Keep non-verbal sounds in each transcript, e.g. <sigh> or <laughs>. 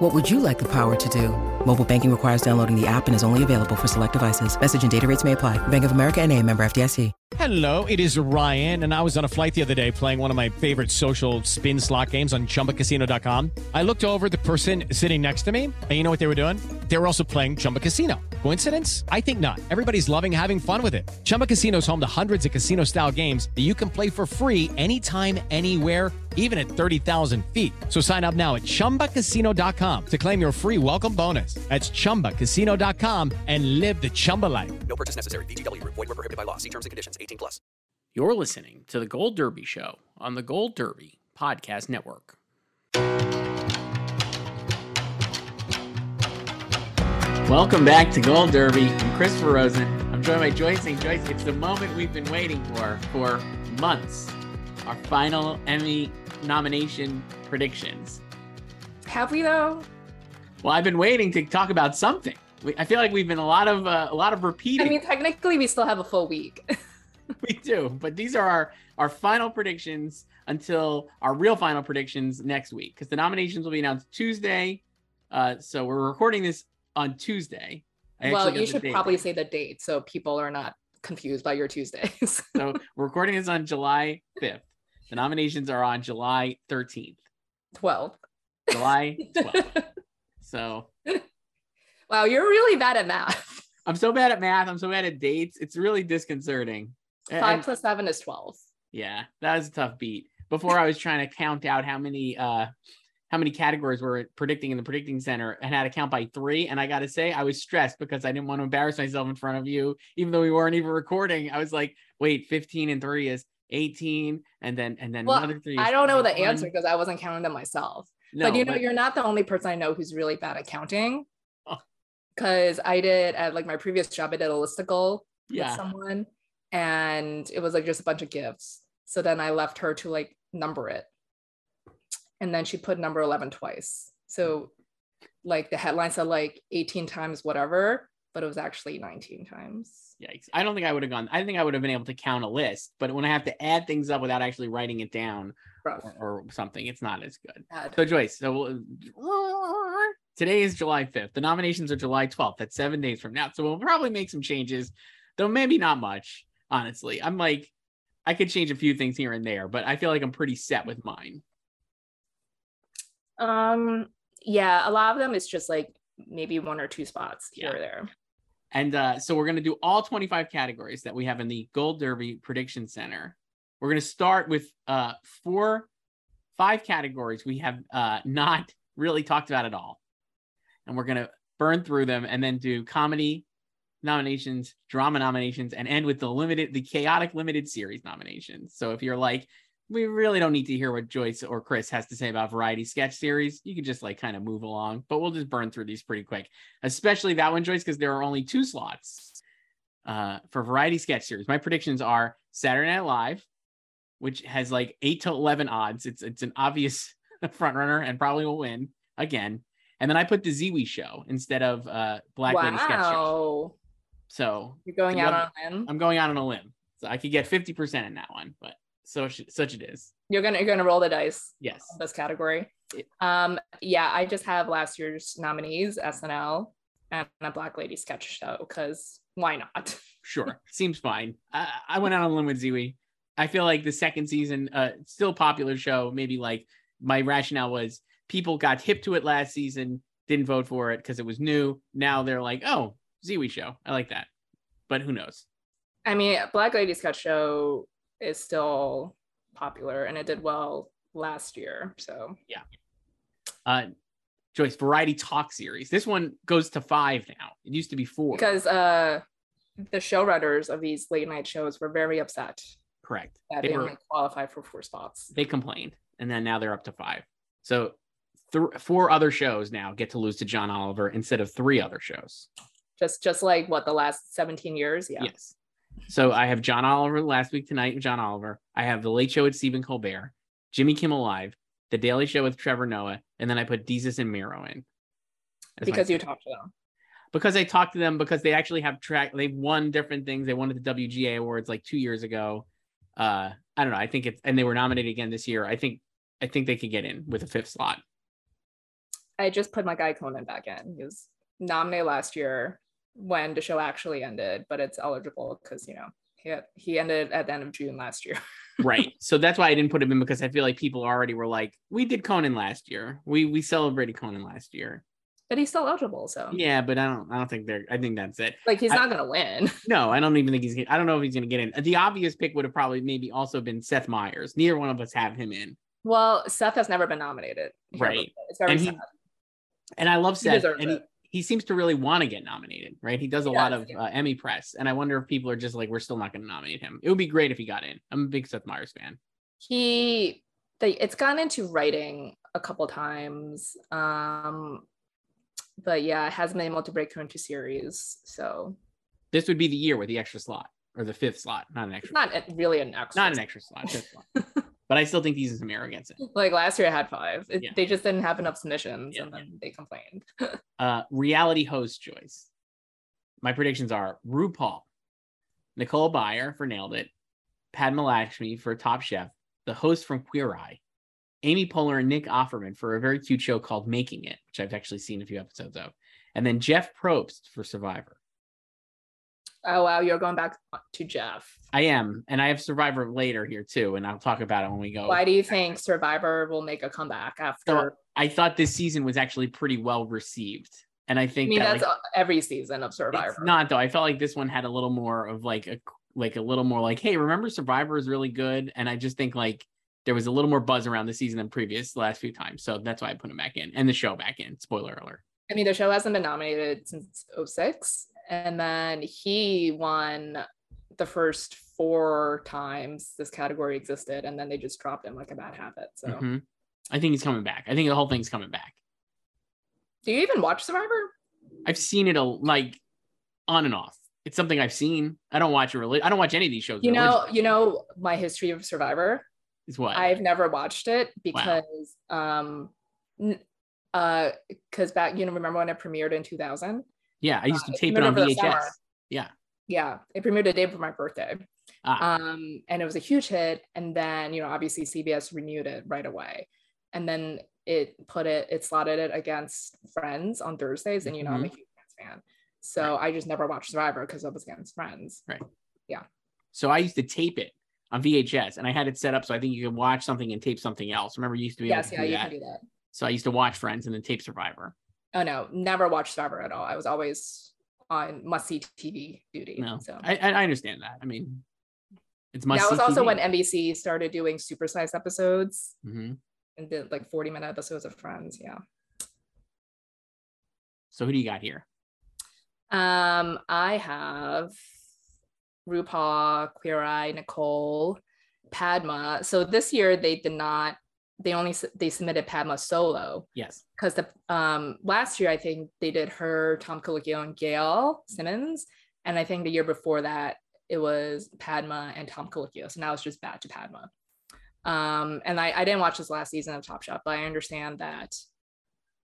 What would you like the power to do? Mobile banking requires downloading the app and is only available for select devices. Message and data rates may apply. Bank of America and a member FDIC. Hello, it is Ryan, and I was on a flight the other day playing one of my favorite social spin slot games on ChumbaCasino.com. I looked over the person sitting next to me, and you know what they were doing? They were also playing Chumba Casino. Coincidence? I think not. Everybody's loving having fun with it. Chumba Casino is home to hundreds of casino-style games that you can play for free anytime, anywhere even at 30,000 feet. So sign up now at ChumbaCasino.com to claim your free welcome bonus. That's ChumbaCasino.com and live the Chumba life. No purchase necessary. VGW. Void were prohibited by law. See terms and conditions. 18 plus. You're listening to the Gold Derby Show on the Gold Derby Podcast Network. Welcome back to Gold Derby. I'm Christopher Rosen. I'm joined by Joyce St. Joyce. It's the moment we've been waiting for for months. Our final Emmy nomination predictions. Have we though? Well, I've been waiting to talk about something. We, I feel like we've been a lot of uh, a lot of repeating. I mean, technically, we still have a full week. <laughs> we do, but these are our our final predictions until our real final predictions next week because the nominations will be announced Tuesday. Uh, so we're recording this on Tuesday. I well, you should probably say the date so people are not confused by your Tuesdays. <laughs> so we're recording this on July 5th. The nominations are on July 13th. 12th. July <laughs> 12th. so <laughs> Wow, you're really bad at math. I'm so bad at math. I'm so bad at dates. It's really disconcerting. Five and, plus seven is 12. Yeah, that was a tough beat. Before I was trying to count out how many uh how many categories we're predicting in the predicting center and had to count by three. And I got to say, I was stressed because I didn't want to embarrass myself in front of you, even though we weren't even recording. I was like, wait, 15 and three is 18. And then, and then well, another three. I don't know the answer because I wasn't counting them myself. No, but you know, but... you're not the only person I know who's really bad at counting. Because oh. I did at like my previous job, I did a listicle yeah. with someone and it was like just a bunch of gifts. So then I left her to like number it and then she put number 11 twice so like the headline said like 18 times whatever but it was actually 19 times yikes. I don't think i would have gone i think i would have been able to count a list but when i have to add things up without actually writing it down or, or, something it's not as good. Bad. so joyce so <laughs> today is july 5th the nominations are july 12th that's seven days from now. So we'll probably make some changes though maybe not much honestly. I'm like i could change a few things here and there but i feel like i'm pretty set with mine. Um, yeah, a lot of them is just like maybe one or two spots here or there. And uh, so we're going to do all 25 categories that we have in the Gold Derby Prediction Center. We're going to start with uh, four, five categories we have uh, not really talked about at all. And we're going to burn through them and then do comedy nominations, drama nominations, and end with the limited, the chaotic limited series nominations. So if you're like, we really don't need to hear what Joyce or Chris has to say about variety sketch series. You can just like kind of move along, but we'll just burn through these pretty quick, especially that one, Joyce, because there are only two slots uh, for variety sketch series. My predictions are Saturday Night Live, which has like eight to 11 odds. It's, it's an obvious <laughs> front runner and probably will win again. And then I put the Ziwe show instead of uh, Black wow. Lady sketch show. So you're going out on a limb. I'm going out on a limb. So I could get 50% in that one, but so such it is. You're gonna you're gonna roll the dice. Yes. This category. Um. Yeah, I just have last year's nominees, SNL, and a Black Lady sketch show because why not? <laughs> sure, seems fine. I, I went out on a limb with Ziwe. I feel like the second season, uh, still popular show. Maybe like my rationale was people got hip to it last season, didn't vote for it because it was new. Now they're like, oh, Ziwe show. I like that. But who knows? I mean, Black Lady Sketch Show is still popular and it did well last year. So yeah. Uh Joyce Variety Talk series. This one goes to five now. It used to be four. Because uh the showrunners of these late night shows were very upset. Correct. That they, they only qualified for four spots. They complained, and then now they're up to five. So th- four other shows now get to lose to John Oliver instead of three other shows. Just just like what the last 17 years. Yeah. Yes. So I have John Oliver last week tonight with John Oliver. I have the Late Show with Stephen Colbert, Jimmy Kimmel Live, the Daily Show with Trevor Noah, and then I put Desus and Mero in. because you talked to them. Because I talked to them because they actually have track. They've won different things. They won at the WGA Awards like two years ago. Uh, I don't know. I think it's and they were nominated again this year. I think I think they could get in with a fifth slot. I just put my guy Conan back in. He was nominated last year when the show actually ended, but it's eligible because you know he had, he ended at the end of June last year. <laughs> right. So that's why I didn't put him in because I feel like people already were like, we did Conan last year. We we celebrated Conan last year. But he's still eligible, so yeah. But I don't. I don't think they're. I think that's it. Like he's I, not gonna win. <laughs> No, I don't even think he's. I don't know if he's gonna get in. The obvious pick would have probably maybe also been Seth Meyers. Neither one of us have him in. Well, Seth has never been nominated. Right. It's very and sad. He, and I love Seth, and he, he seems to really want to get nominated, right? He does a he lot does, of yeah. uh, Emmy press, and I wonder if people are just like, we're still not going to nominate him. It would be great if he got in. I'm a big Seth Meyers fan. He, they, it's gone into writing a couple times. Um, but yeah, it hasn't been able to break through into series. So this would be the year with the extra slot or the fifth slot, not an extra. Not really an extra. Not an extra slot. <laughs> slot. But I still think these is a mirror against it. Like last year, I had five. It, yeah. They just didn't have enough submissions, yeah, and then they complained. <laughs> uh, reality host Joyce. My predictions are RuPaul, Nicole Byer for Nailed It, Padma Lakshmi for Top Chef, the host from Queer Eye, Amy Poehler and Nick Offerman for a very cute show called Making It, which I've actually seen a few episodes of, and then Jeff Probst for Survivor. Oh wow, you're going back to Jeff. I am, and I have Survivor later here too, and I'll talk about it when we go. Why do you think Survivor will make a comeback after? So I thought this season was actually pretty well received, and I think I mean that, that's like, every season of Survivor. not though. I felt like this one had a little more of like a like a little more like, hey, remember Survivor is really good, and I just think like there was a little more buzz around the season than previous the last few times. So that's why I put him back in and the show back in. Spoiler alert. I mean, the show hasn't been nominated since 06. And then he won the first four times this category existed. And then they just dropped him like a bad habit. So mm-hmm. I think he's coming back. I think the whole thing's coming back. Do you even watch Survivor? I've seen it a, like on and off. It's something I've seen. I don't watch it really. I don't watch any of these shows. You know, you know my history of Survivor is what I've never watched it because wow. um uh because back you know remember when it premiered in 2000 yeah i used to uh, tape it on vhs yeah yeah it premiered a day for my birthday ah. um and it was a huge hit and then you know obviously cbs renewed it right away and then it put it it slotted it against friends on thursdays and you know mm-hmm. i'm a mm-hmm. huge friends fan so right. i just never watched survivor because it was against friends right yeah so i used to tape it on VHS, and I had it set up so I think you could watch something and tape something else. Remember, you used to be yes, able to yeah, do you that. can do that. So I used to watch Friends and then tape Survivor. Oh no, never watched Survivor at all. I was always on must see TV duty. No, so I, I understand that. I mean, it's must. That was also TV. when NBC started doing supersized episodes mm-hmm. and did like forty minute episodes of Friends. Yeah. So who do you got here? Um, I have RuPaul, Queer Eye, Nicole, Padma. So this year they did not. They only they submitted Padma solo. Yes. Because the um last year I think they did her, Tom Colicchio, and Gail Simmons, and I think the year before that it was Padma and Tom Colicchio. So now it's just back to Padma. Um, and I, I didn't watch this last season of Top Chef, but I understand that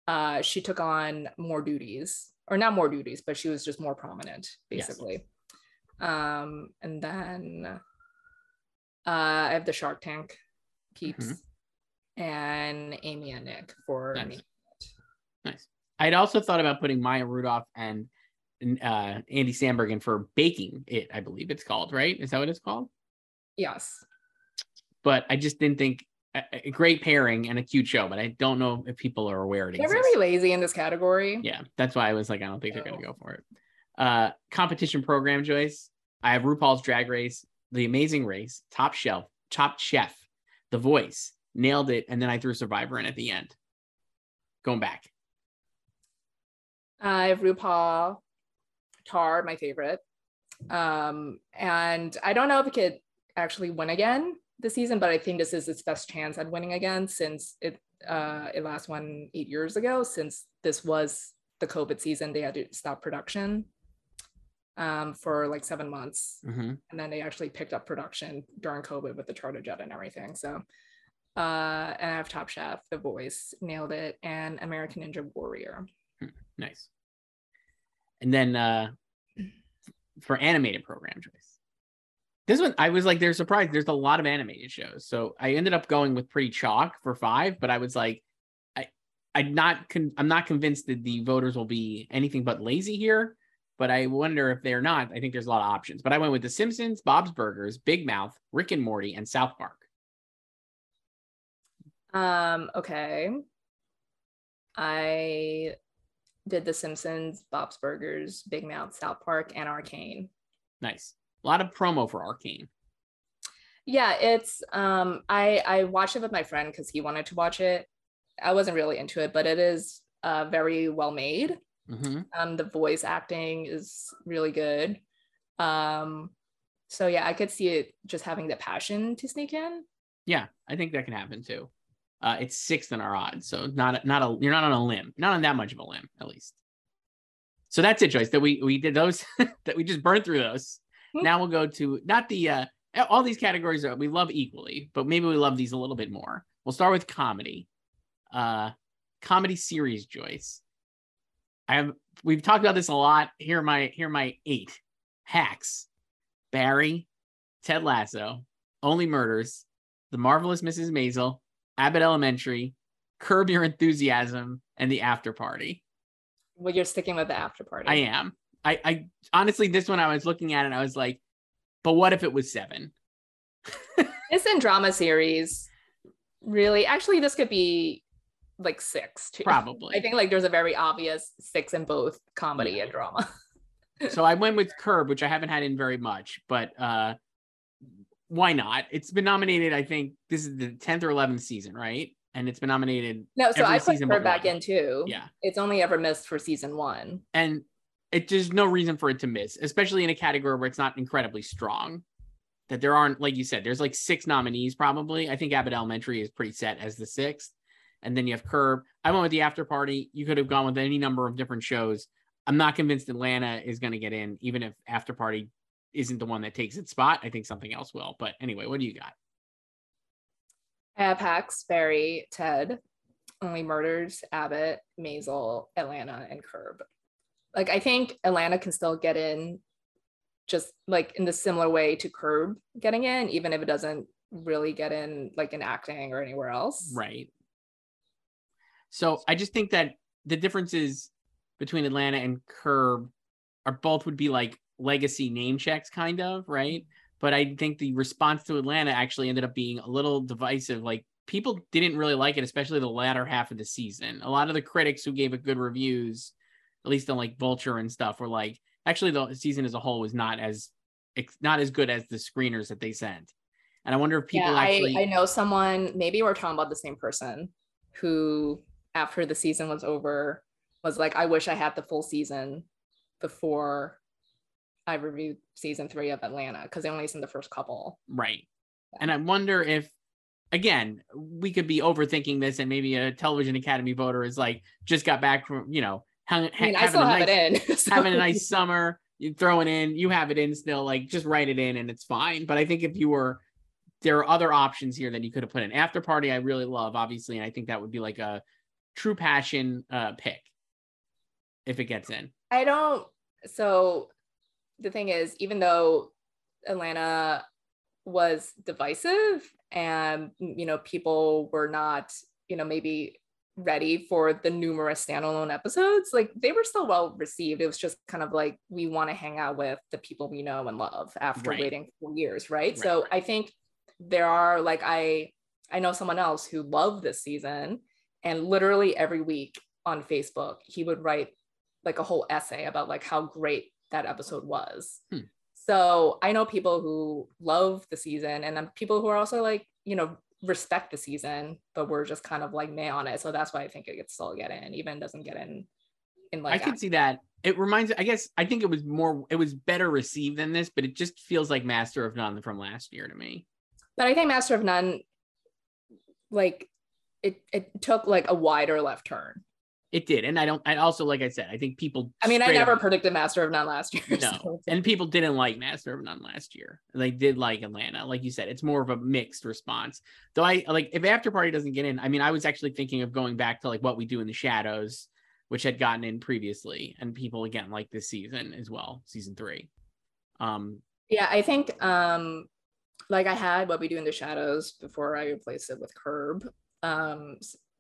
uh, she took on more duties, or not more duties, but she was just more prominent, basically. Yes. Um, and then uh, I have the Shark Tank peeps mm-hmm. And Amy and Nick for nice. me. Nice. I'd also thought about putting Maya Rudolph and uh, Andy Samberg in for baking it. I believe it's called right. Is that what it's called? Yes. But I just didn't think a, a great pairing and a cute show. But I don't know if people are aware it They're exists. really lazy in this category. Yeah, that's why I was like, I don't think no. they're gonna go for it uh, competition program, Joyce. I have RuPaul's Drag Race, The Amazing Race, Top Shelf, Top Chef, The Voice, nailed it, and then I threw Survivor in at the end. Going back. I have RuPaul, Tar, my favorite. Um, and I don't know if it could actually win again this season, but I think this is its best chance at winning again since it uh, it last won eight years ago. Since this was the COVID season, they had to stop production um, for like seven months, mm-hmm. and then they actually picked up production during COVID with the charter jet and everything. So, uh, and I have Top Chef, The Voice, nailed it, and American Ninja Warrior. Hmm, nice. And then uh, for animated program Joyce, this one I was like, they're surprised. There's a lot of animated shows, so I ended up going with pretty chalk for five. But I was like, I, I'm not, con- I'm not convinced that the voters will be anything but lazy here. But I wonder if they're not. I think there's a lot of options. But I went with The Simpsons, Bob's Burgers, Big Mouth, Rick and Morty, and South Park. Um. Okay. I did The Simpsons, Bob's Burgers, Big Mouth, South Park, and Arcane. Nice a lot of promo for Arcane. Yeah, it's um I I watched it with my friend because he wanted to watch it. I wasn't really into it, but it is uh very well made. Mm-hmm. Um, the voice acting is really good. Um, so yeah, I could see it just having the passion to sneak in. Yeah, I think that can happen too. Uh, it's sixth in our odds, so not not a you're not on a limb, not on that much of a limb, at least. So that's it, Joyce. That we we did those <laughs> that we just burned through those. Hmm. now we'll go to not the uh all these categories are we love equally, but maybe we love these a little bit more. We'll start with comedy. Uh comedy series, Joyce. I have we've talked about this a lot. Here are my here are my eight. Hacks, Barry, Ted Lasso, Only Murders, The Marvelous Mrs. Maisel, Abbott Elementary, Curb Your Enthusiasm, and The After Party. Well, you're sticking with the After Party. I am. I, I honestly, this one I was looking at it, I was like, but what if it was seven? <laughs> it's in drama series. Really, actually, this could be like six too. Probably. I think like there's a very obvious six in both comedy yeah. and drama. <laughs> so I went with Curb, which I haven't had in very much, but uh why not? It's been nominated, I think this is the 10th or 11th season, right? And it's been nominated. No, so I put her back in too. Yeah. It's only ever missed for season one. And it there's no reason for it to miss, especially in a category where it's not incredibly strong. That there aren't, like you said, there's like six nominees probably. I think Abbott Elementary is pretty set as the sixth. And then you have Curb. I went with the after party. You could have gone with any number of different shows. I'm not convinced Atlanta is going to get in, even if after party isn't the one that takes its spot. I think something else will. But anyway, what do you got? I have Hacks, Barry, Ted, Only Murders, Abbott, Maisel, Atlanta, and Curb like I think Atlanta can still get in just like in the similar way to Curb getting in, even if it doesn't really get in like in acting or anywhere else. Right. So I just think that the differences between Atlanta and Curb are both would be like legacy name checks, kind of, right? But I think the response to Atlanta actually ended up being a little divisive. Like people didn't really like it, especially the latter half of the season. A lot of the critics who gave it good reviews at least on like Vulture and stuff, were like actually the season as a whole was not as not as good as the screeners that they sent. And I wonder if people yeah, actually I, I know someone, maybe we're talking about the same person who after the season was over was like, I wish I had the full season before I reviewed season three of Atlanta because they only seen the first couple. Right. Yeah. And I wonder if again, we could be overthinking this and maybe a television academy voter is like just got back from, you know, I mean, I still have nice, it in. <laughs> So. Having a nice summer, you throw it in, you have it in still, like just write it in and it's fine. But I think if you were, there are other options here that you could have put in. After party, I really love, obviously, and I think that would be like a true passion uh, pick if it gets in. I don't. So the thing is, even though Atlanta was divisive and you know people were not you know maybe ready for the numerous standalone episodes, like they were still well received. It was just kind of like we want to hang out with the people we know and love after right. waiting four years, right? right so right. I think there are like I I know someone else who loved this season and literally every week on Facebook he would write like a whole essay about like how great that episode was. Hmm. So I know people who love the season and then people who are also like, you know, respect the season, but we're just kind of like may on it. So that's why I think it gets still get in, even doesn't get in. In like I can see that. It reminds. I guess I think it was more. It was better received than this, but it just feels like Master of None from last year to me. But I think Master of None, like it, it took like a wider left turn It did, and I don't. I also, like I said, I think people. I mean, I never up, predicted Master of None last year. <laughs> No, so. and people didn't like Master of None last year. They did like Atlanta, like you said. It's more of a mixed response. Though I like if After Party doesn't get in. I mean, I was actually thinking of going back to like what we do in the shadows, which had gotten in previously, and people again like this season as well, season three. Um. Yeah, I think um, like I had what we do in the shadows before I replaced it with Curb. Um,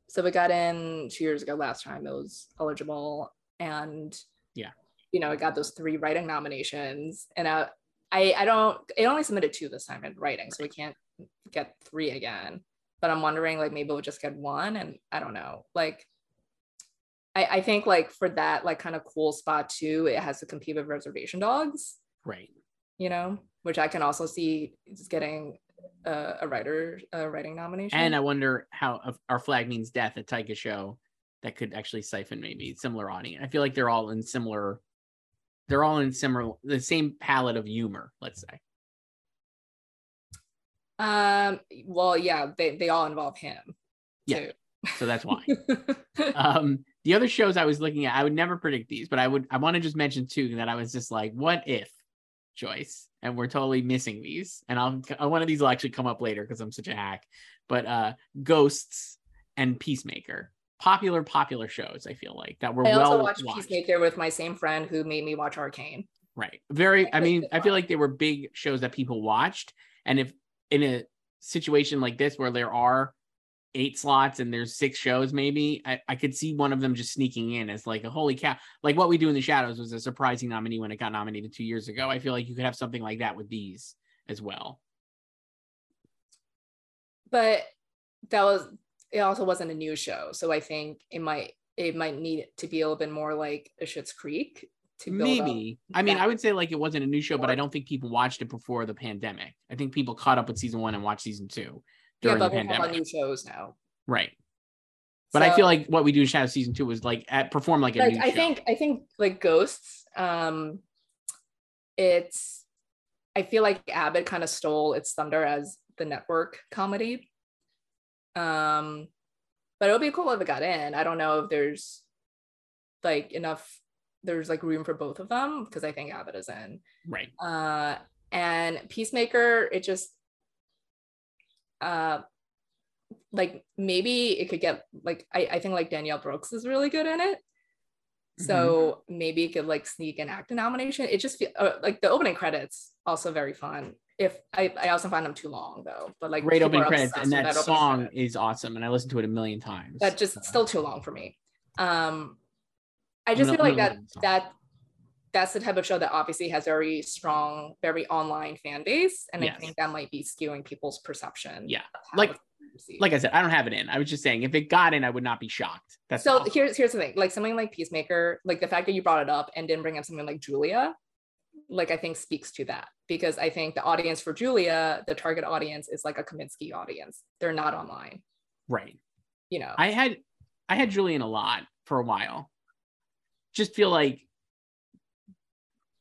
so we got in two years ago last time it was eligible and yeah. you know it got those three writing nominations and I, I i don't it only submitted two this time in writing so we can't get three again. But i'm wondering like maybe we'll just get one and i don't know. Like I, I think like for that like kind of cool spot too it has to compete with reservation dogs. Right you know which i can also see is getting a, a writer a writing nomination. And I wonder how our flag means death at Taika show that could actually siphon maybe similar audience. I feel like they're all in similar. They're all in similar the same palette of humor. Let's say. Um. Well, yeah, they they all involve him. Yeah. Too. So that's why. <laughs> um. The other shows I was looking at, I would never predict these, but I would. I want to just mention too that I was just like, what if Joyce, and we're totally missing these. And I'll one of these will actually come up later because I'm such a hack. But uh Ghosts and Peacemaker, popular popular shows. I feel like that were well. I also well watched, watched. Peacemaker with my same friend who made me watch Arcane. Right. Very. I mean, I feel like they were big shows that people watched, and if in a situation like this where there are eight slots and there's six shows maybe I, I could see one of them just sneaking in as like a holy cow like what we do in the shadows was a surprising nominee when it got nominated two years ago. I feel like you could have something like that with these as well. But that was it also wasn't a new show so i think it might it might need to be a little bit more like a Schitt's Creek to maybe. I mean i would say like it wasn't a new show but i don't think people watched it before the pandemic. I think people caught up with season one and watched season two during yeah, but the pandemic. new shows now. Right. But so, I feel like what we do in Shadow season two was like at perform like a like, I show. think I think like Ghosts, um, it's I feel like Abbott kind of stole its thunder as the network comedy. Um, but it would be cool if it got in. I don't know if there's like enough there's like room for both of them because I think Abbott is in. Right. Uh and Peacemaker, it just uh like maybe it could get like I, I think like Danielle Brooks is really good in it. So mm-hmm. maybe it could like sneak an acting nomination. It just feel uh, like the opening credits also very fun. If I, I also find them too long though, but like great opening credits and that, that song is awesome and I listened to it a million times. That just so. still too long for me. Um, I just feel like that that that's the type of show that obviously has very strong, very online fan base, and yes. I think that might be skewing people's perception. Yeah, like like I said, I don't have it in. I was just saying, if it got in, I would not be shocked. That's so. Awesome. Here's here's the thing: like something like Peacemaker, like the fact that you brought it up and didn't bring up something like Julia, like I think speaks to that because I think the audience for Julia, the target audience, is like a Kominsky audience. They're not online, right? You know, I had I had Julian a lot for a while. Just feel like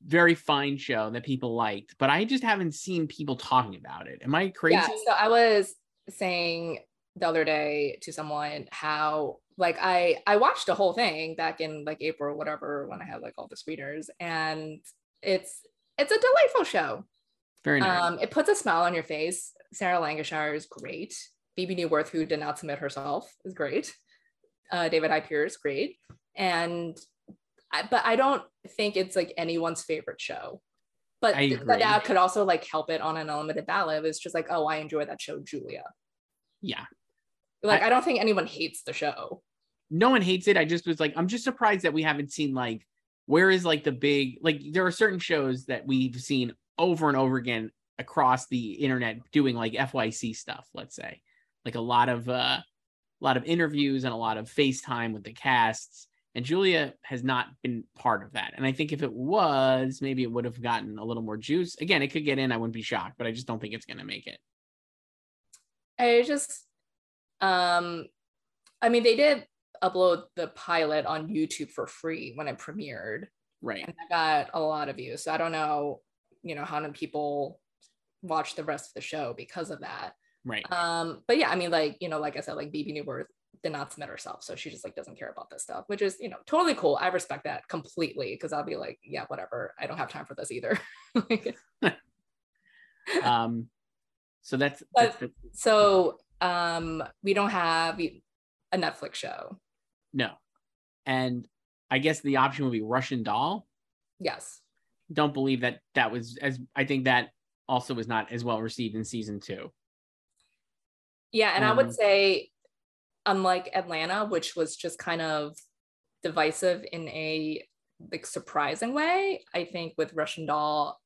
very fine show that people liked, but I just haven't seen people talking about it. Am I crazy? Yeah, so I was saying the other day to someone how like I I watched the whole thing back in like April or whatever when I had like all the screeners and it's it's a delightful show. Very nice. Um, it puts a smile on your face. Sarah Lancashire is great. Bebe Neuwirth, who did not submit herself, is great. Uh, David Hyde is great. And I, but I don't think it's like anyone's favorite show. But, but that could also like help it on an unlimited ballot. It's just like, oh, I enjoy that show, Julia. Yeah. Like I, I don't think anyone hates the show. No one hates it. I just was like, I'm just surprised that we haven't seen like where is like the big like there are certain shows that we've seen over and over again across the internet doing like FYC stuff, let's say. Like a lot of uh a lot of interviews and a lot of FaceTime with the casts and Julia has not been part of that. And I think if it was, maybe it would have gotten a little more juice. Again, it could get in. I wouldn't be shocked, but I just don't think it's going to make it. I just, um, I mean, they did upload the pilot on YouTube for free when it premiered. Right. And I got a lot of views. So I don't know, you know, how many people watch the rest of the show because of that. Right. Um, but yeah, I mean, like, you know, like I said, like Bebe Neuwirth did not submit herself. So she just like doesn't care about this stuff, which is, you know, totally cool. I respect that completely because I'll be like, yeah, whatever. I don't have time for this either. <laughs> <laughs> um so that's, that's, that's so um we don't have a Netflix show. No. And I guess the option would be Russian Doll. Yes. Don't believe that that was as I think that also was not as well received in season two. Yeah, and um, I would um, say unlike Atlanta, which was just kind of divisive in a like surprising way, I think with Russian Doll,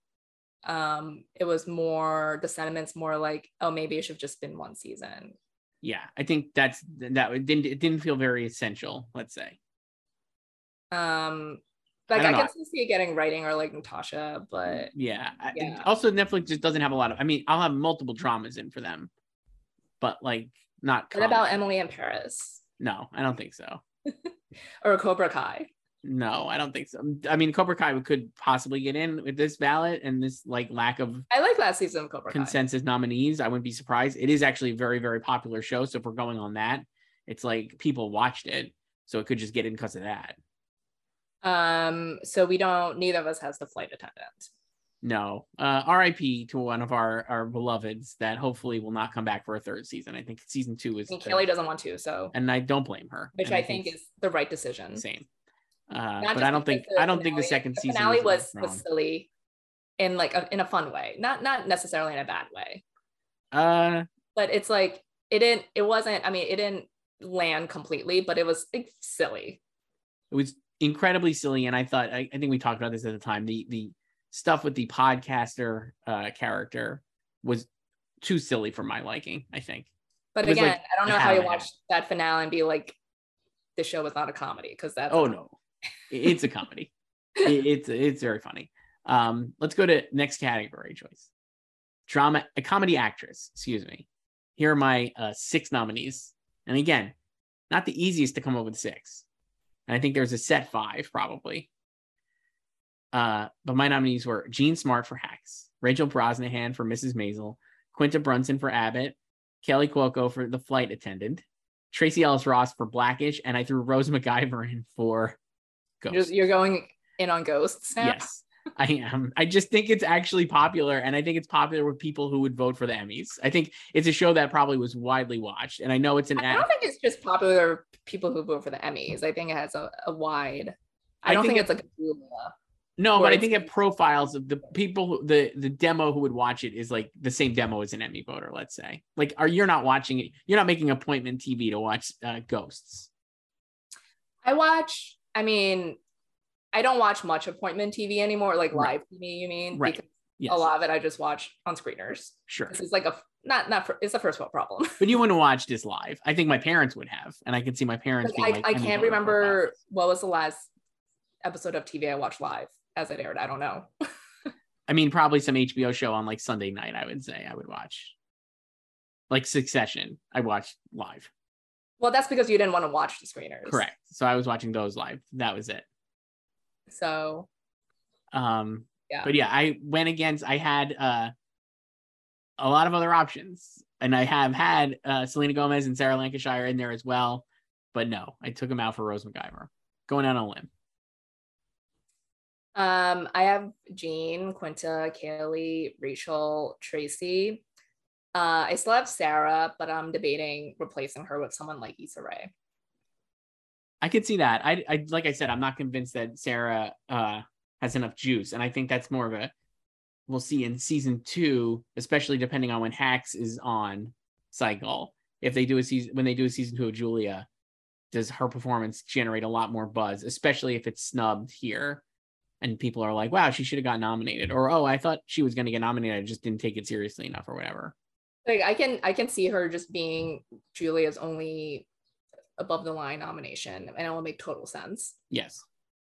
um, it was more the sentiments more like, oh, maybe it should have just been one season. Yeah, I think that's that it didn't it didn't feel very essential, let's say. Um like I, I can still see it getting writing or like Natasha, but yeah. yeah. Also Netflix just doesn't have a lot of I mean, I'll have multiple dramas in for them, but like not What about Emily in Paris? No, I don't think so. <laughs> or Cobra Kai. No, I don't think so. I mean, Cobra Kai could possibly get in with this ballot and this like lack of. I like last season of Cobra consensus Kai. nominees. I wouldn't be surprised. It is actually a very very popular show. So if we're going on that, it's like people watched it, so it could just get in because of that. Um. So we don't. Neither of us has the flight attendant. No. Uh, RIP to one of our our beloveds that hopefully will not come back for a third season. I think season two is. I mean, Kaley doesn't want to, so. And I don't blame her. Which I, I, think, is the right decision. Same. Uh, but I don't think I don't finale, think the second the season finale was was silly, in like a, in a fun way, not not necessarily in a bad way. Uh. But it's like it didn't. It wasn't. I mean, it didn't land completely, but it was like, silly. It was incredibly silly, and I thought I, I think we talked about this at the time. The the stuff with the podcaster uh, character was too silly for my liking. I think. But again, like I don't know how you watch that finale and be like, "The show was not a comedy," because that's oh no, it's a comedy. <laughs> it, it's it's very funny. Um, let's go to next category Joyce. Drama, a comedy actress. Excuse me. Here are my uh, six nominees, and again, not the easiest to come up with six. And I think there's a set five probably. Uh, but my nominees were Jean Smart for Hacks, Rachel Brosnahan for Mrs. Maisel, Quinta Brunson for Abbott, Kaley Cuoco for The Flight Attendant, Tracee Ellis Ross for Blackish, and I threw Rose McIver in for Ghosts. You're going in on Ghosts now? Yes. I am. I just think it's actually popular, and I think it's popular with people who would vote for the Emmys. I think it's a show that probably was widely watched, and I know it's an. I don't think it's just popular people who vote for the Emmys. I think it has a, a wide. I, I don't think, think it's like a no, but I think it profiles of the people who, the the demo who would watch it is like the same demo as an Emmy voter. Let's say, like, are you're not watching it? You're not making appointment TV to watch uh, Ghosts. I watch. I mean, I don't watch much appointment TV anymore, like live right. TV. You mean? Right. Because yes. a lot of it I just watch on screeners. Sure. This is like a not not for, it's a first world problem. but you <laughs> wouldn't watch this live. I think my parents would have, and I could see my parents. Like, I, like, I can't remember what was the last episode of TV I watched live as it aired. I don't know. <laughs> I mean, probably some HBO show on like Sunday night. I would say I would watch, like Succession. I watched live. Well, that's because you didn't want to watch the screeners. Correct. So I was watching those live. That was it. So, um, yeah. But yeah, I went against. I had uh a lot of other options, and I have had uh Selena Gomez and Sarah Lancashire in there as well. But no, I took them out for Rose McIver. Going out on a limb. Um, I have Jean, Quinta, Kaley, Rachel, Tracee. Uh, I still have Sarah, but I'm debating replacing her with someone like Issa Rae. I could see that. I, I like I said, I'm not convinced that Sarah uh, has enough juice, and I think that's more of a we'll see in season two, especially depending on when Hacks is on cycle. If they do a season when they do a season two of Julia, does her performance generate a lot more buzz, especially if it's snubbed here? And people are like, wow, she should have got nominated, or oh, I thought she was going to get nominated, I just didn't take it seriously enough, or whatever. Like I can I can see her just being Julia's only above the line nomination, and it will make total sense. Yes.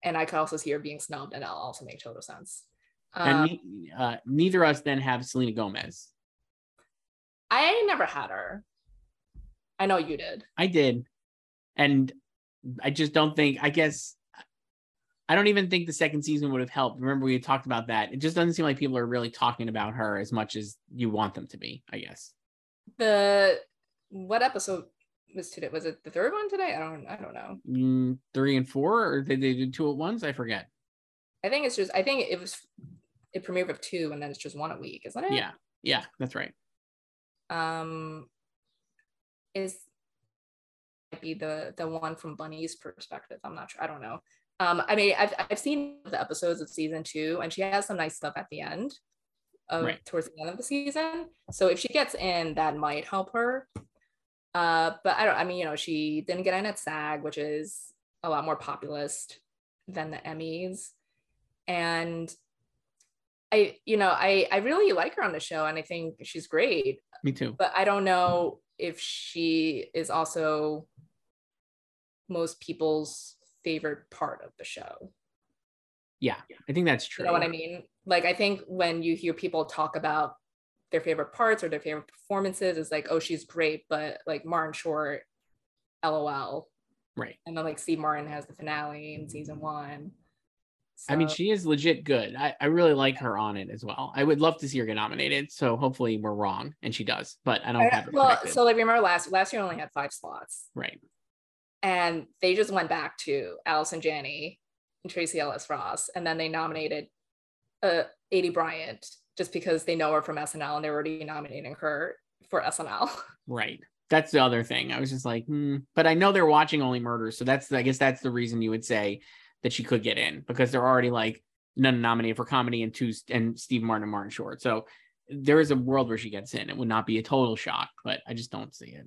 And I could also see her being snubbed, and that'll also make total sense. Um, and uh, neither of us then have Selena Gomez. I never had her. I know you did. I did, and I just don't think. I guess I don't even think the second season would have helped. Remember, we talked about that. It just doesn't seem like people are really talking about her as much as you want them to be, I guess. The what episode was today? Was it the third one today? I don't. I don't know. Mm, three and four, or did they do two at once? I forget. I think it's just. I think it was. It premiered with two, and then it's just one a week, isn't it? Yeah. Yeah, that's right. Um, is might be the the one from Bunny's perspective. I'm not sure. I don't know. Um, I mean, I've I've seen the episodes of season two, and she has some nice stuff at the end, of right. towards the end of the season. So if she gets in, that might help her. Uh, but I don't. I mean, you know, she didn't get in at SAG, which is a lot more populist than the Emmys, and I, you know, I I really like her on the show, and I think she's great. Me too. But I don't know if she is also most people's favorite part of the show. Yeah, I think that's true. You know what I mean? Like, I think when you hear people talk about their favorite parts or their favorite performances, it's like, oh, she's great, but like Martin Short, LOL. Right. And then like Steve Martin has the finale in season one. So, I mean, she is legit good. I, I really like her on it as well. I would love to see her get nominated. So hopefully we're wrong and she does, but I don't I, have it. Well, predicted. so like remember last last year only had five slots. Right. And they just went back to Allison Janney and Tracee Ellis Ross. And then they nominated uh Aidy Bryant just because they know her from SNL and they're already nominating her for SNL. <laughs> Right. That's the other thing. I was just like, hmm. but I know they're watching only murders. So that's I guess that's the reason you would say that she could get in because they're already like none nominated for comedy and two and Steve Martin and Martin Short. So there is a world where she gets in. It would not be a total shock, but I just don't see it.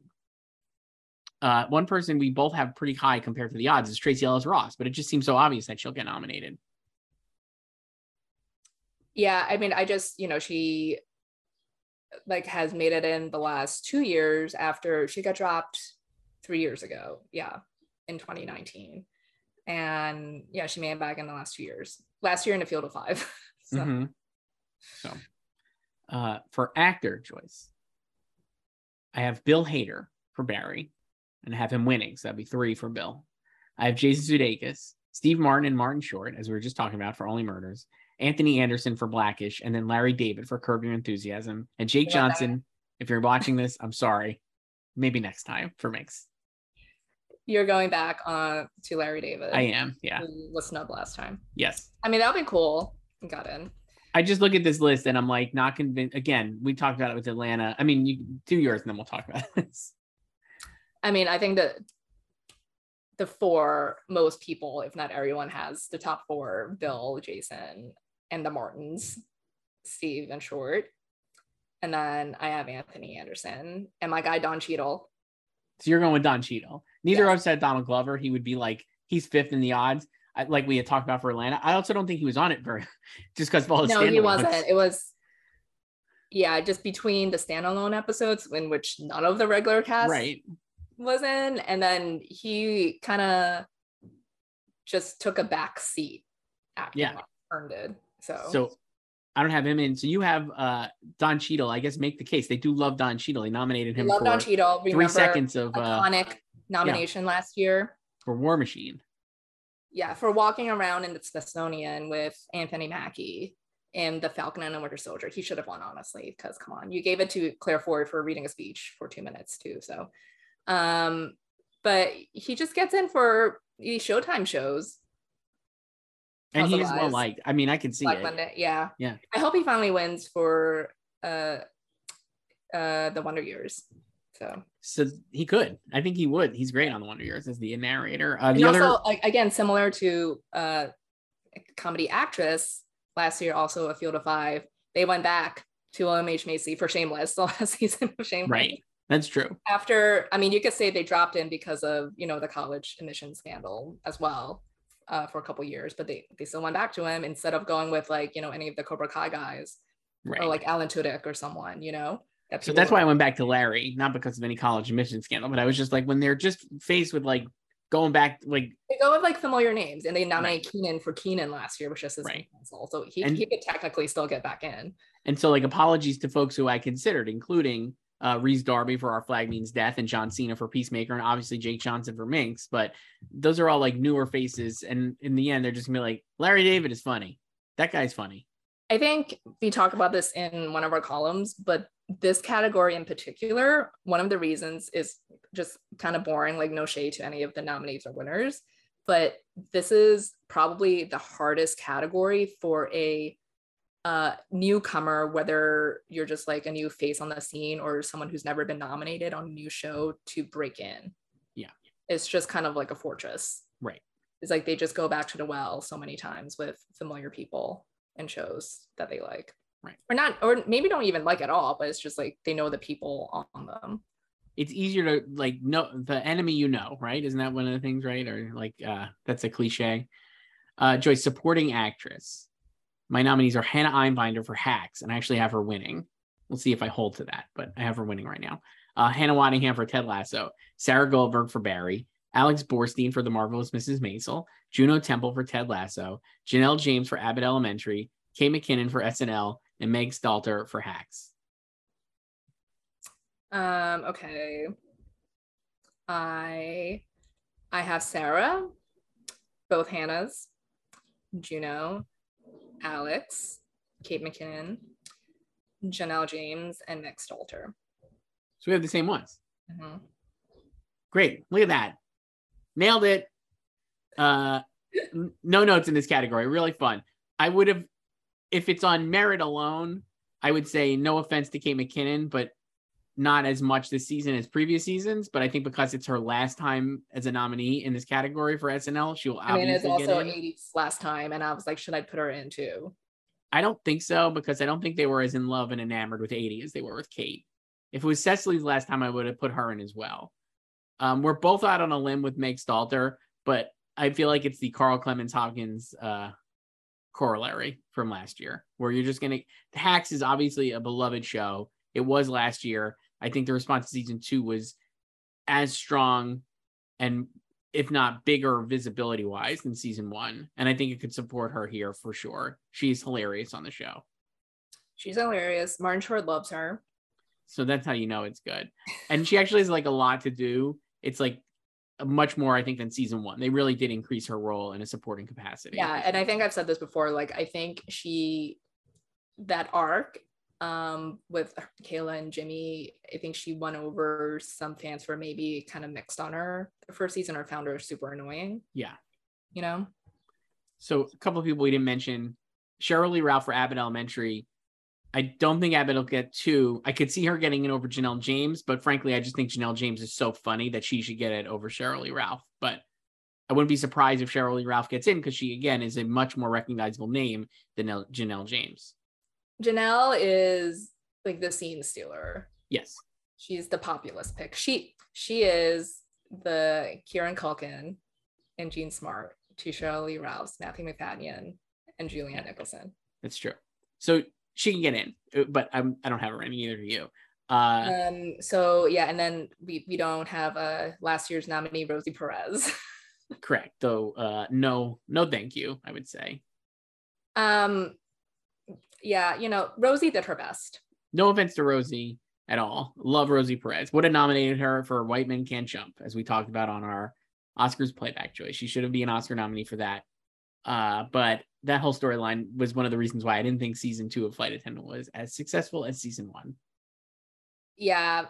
Uh, one person we both have pretty high compared to the odds is Tracee Ellis Ross, but it just seems so obvious that she'll get nominated. Yeah, I mean, I just, you know, she like has made it in the last two years after she got dropped three years ago. Yeah, in 2019 and yeah, she made it back in the last two years. Last year in a field of five. <laughs> so. Mm-hmm. so, uh, for actor Joyce, I have Bill Hader for Barry, and have him winning. So that'd be three for Bill. I have Jason Sudeikis, Steve Martin, and Martin Short, as we were just talking about for Only Murders. Anthony Anderson for Blackish, and then Larry David for Curb Your Enthusiasm, and Jake Johnson. If you're watching this, I'm sorry. Maybe next time for Minx you're going back uh, to Larry David. I am, yeah. Was snubbed last time. Yes. I mean, that would be cool. Got in. I just look at this list and I'm like not convinced. Again, we talked about it with Atlanta. I mean, you do yours and then we'll talk about <laughs> this. I mean, I think that the four most people, if not everyone, has the top four: Bill, Jason, and the Martins, Steve and Short. And then I have Anthony Anderson and my guy Don Cheadle. So you're going with Don Cheadle. Neither of us said Donald Glover. He would be like he's fifth in the odds, I, like we had talked about for Atlanta. I also don't think he was on it very <laughs> just because of all his. No, he wasn't. It was yeah, just between the standalone episodes in which none of the regular cast right was in, and then he kind of just took a back seat after yeah. earned it. So so I don't have him in. So you have uh Don Cheadle. I guess make the case. They do love Don Cheadle. They nominated him. They love Don Cheadle. Remember, three seconds of uh, iconic nomination yeah. last year for War Machine. Yeah, for walking around in the Smithsonian with Anthony Mackie in The Falcon and the Winter Soldier. He should have won, honestly, because come on, you gave it to Claire Foy for reading a speech for two minutes too. So, um, but he just gets in for these Showtime shows. And he is well liked. I mean, I can see Black it. Monday, yeah. Yeah. I hope he finally wins for uh uh the Wonder Years. So so he could. I think he would. He's great on the Wonder Years as the narrator. Uh, the and other also, again, similar to uh, comedy actress last year, also a Field of Five. They went back to William H. Macy for Shameless, <laughs> the last season of Shameless. Right. That's true. After, I mean, you could say they dropped in because of you know the college admission scandal as well uh, for a couple years, but they they still went back to him instead of going with like you know any of the Cobra Kai guys right. or like Alan Tudyk or someone, you know so that's why I went back to Larry, not because of any college admission scandal, but I was just like when they're just faced with like going back like they go with like familiar names and they nominate right. Kenan for Kenan last year, which just is right. cancel. So he, and, he could technically still get back in. And so like apologies to folks who I considered, including uh Rhys Darby for Our Flag Means Death and John Cena for Peacemaker and obviously Jake Johnson for Minx, but those are all like newer faces. And in the end, they're just gonna be like, Larry David is funny. That guy's funny. I think we talk about this in one of our columns, but this category in particular, one of the reasons is just kind of boring, like no shade to any of the nominees or winners, but this is probably the hardest category for a uh, newcomer, whether you're just like a new face on the scene or someone who's never been nominated on a new show to break in. Yeah. It's just kind of like a fortress. Right. It's like they just go back to the well so many times with familiar people and shows that they like. Right. Or not, or maybe don't even like at all, but it's just like they know the people on them. It's easier to like know the enemy you know, right? Isn't that one of the things, right? Or like uh that's a cliche. Uh Joyce, supporting actress. My nominees are Hannah Einbinder for Hacks, and I actually have her winning. We'll see if I hold to that, but I have her winning right now. Uh, Hannah Waddingham for Ted Lasso, Sarah Goldberg for Barry, Alex Borstein for The Marvelous Mrs. Maisel, Juno Temple for Ted Lasso, Janelle James for Abbott Elementary, Kate McKinnon for SNL, and Meg Stalter for Hacks. Um, okay. I I have Sarah, both Hannah's, Juno, Alex, Kate McKinnon, Janelle James, and Meg Stalter. So we have the same ones. Mm-hmm. Great. Look at that. Nailed it. Uh, no notes in this category. Really fun. I would have, if it's on merit alone, I would say no offense to Kate McKinnon, but not as much this season as previous seasons. But I think because it's her last time as a nominee in this category for SNL, she'll. obviously. I mean, it's also Aidy's last time, and I was like, should I put her in too? I don't think so because I don't think they were as in love and enamored with 80 as they were with Kate. If it was Cecily's last time, I would have put her in as well. Um, we're both out on a limb with Meg Stalter, but I feel like it's the Carl Clemons-Hopkins uh, corollary from last year, where you're just gonna. Hacks is obviously a beloved show. It was last year. I think the response to season two was as strong and if not bigger visibility wise than season one. And I think it could support her here for sure. She's hilarious on the show. She's hilarious. Martin Short loves her. So that's how you know it's good. And she actually has like a lot to do. It's like much more, I think, than season one. They really did increase her role in a supporting capacity. Yeah. And I think I've said this before. Like, I think she, that arc um, with Kayla and Jimmy, I think she won over some fans for maybe kind of mixed on her the first season or found her super annoying. Yeah. You know? So a couple of people we didn't mention. Sheryl Lee Ralph for Abbott Elementary. I don't think Abbott will get two. I could see her getting it over Janelle James, but frankly, I just think Janelle James is so funny that she should get it over Sheryl Lee Ralph. But I wouldn't be surprised if Sheryl Lee Ralph gets in because she, again, is a much more recognizable name than Janelle James. Janelle is like the scene stealer. Yes. She's the populist pick. She she is the Kieran Culkin and Jean Smart, Tisha Lee Rouse, Matthew Macfadyen, and Julianne Nicholson. That's true. So she can get in, but I'm I don't have her in either of you. Uh, um. So yeah, and then we we don't have a uh, last year's nominee Rosie Perez. <laughs> correct. Though uh, no no thank you. I would say. Um yeah, you know, Rosie did her best. No offense to Rosie at all. Love Rosie Perez. Would have nominated her for White Men Can't Jump, as we talked about on our Oscars playback choice. She should have been an Oscar nominee for that. Uh, but that whole storyline was one of the reasons why I didn't think season two of Flight Attendant was as successful as season one. Yeah,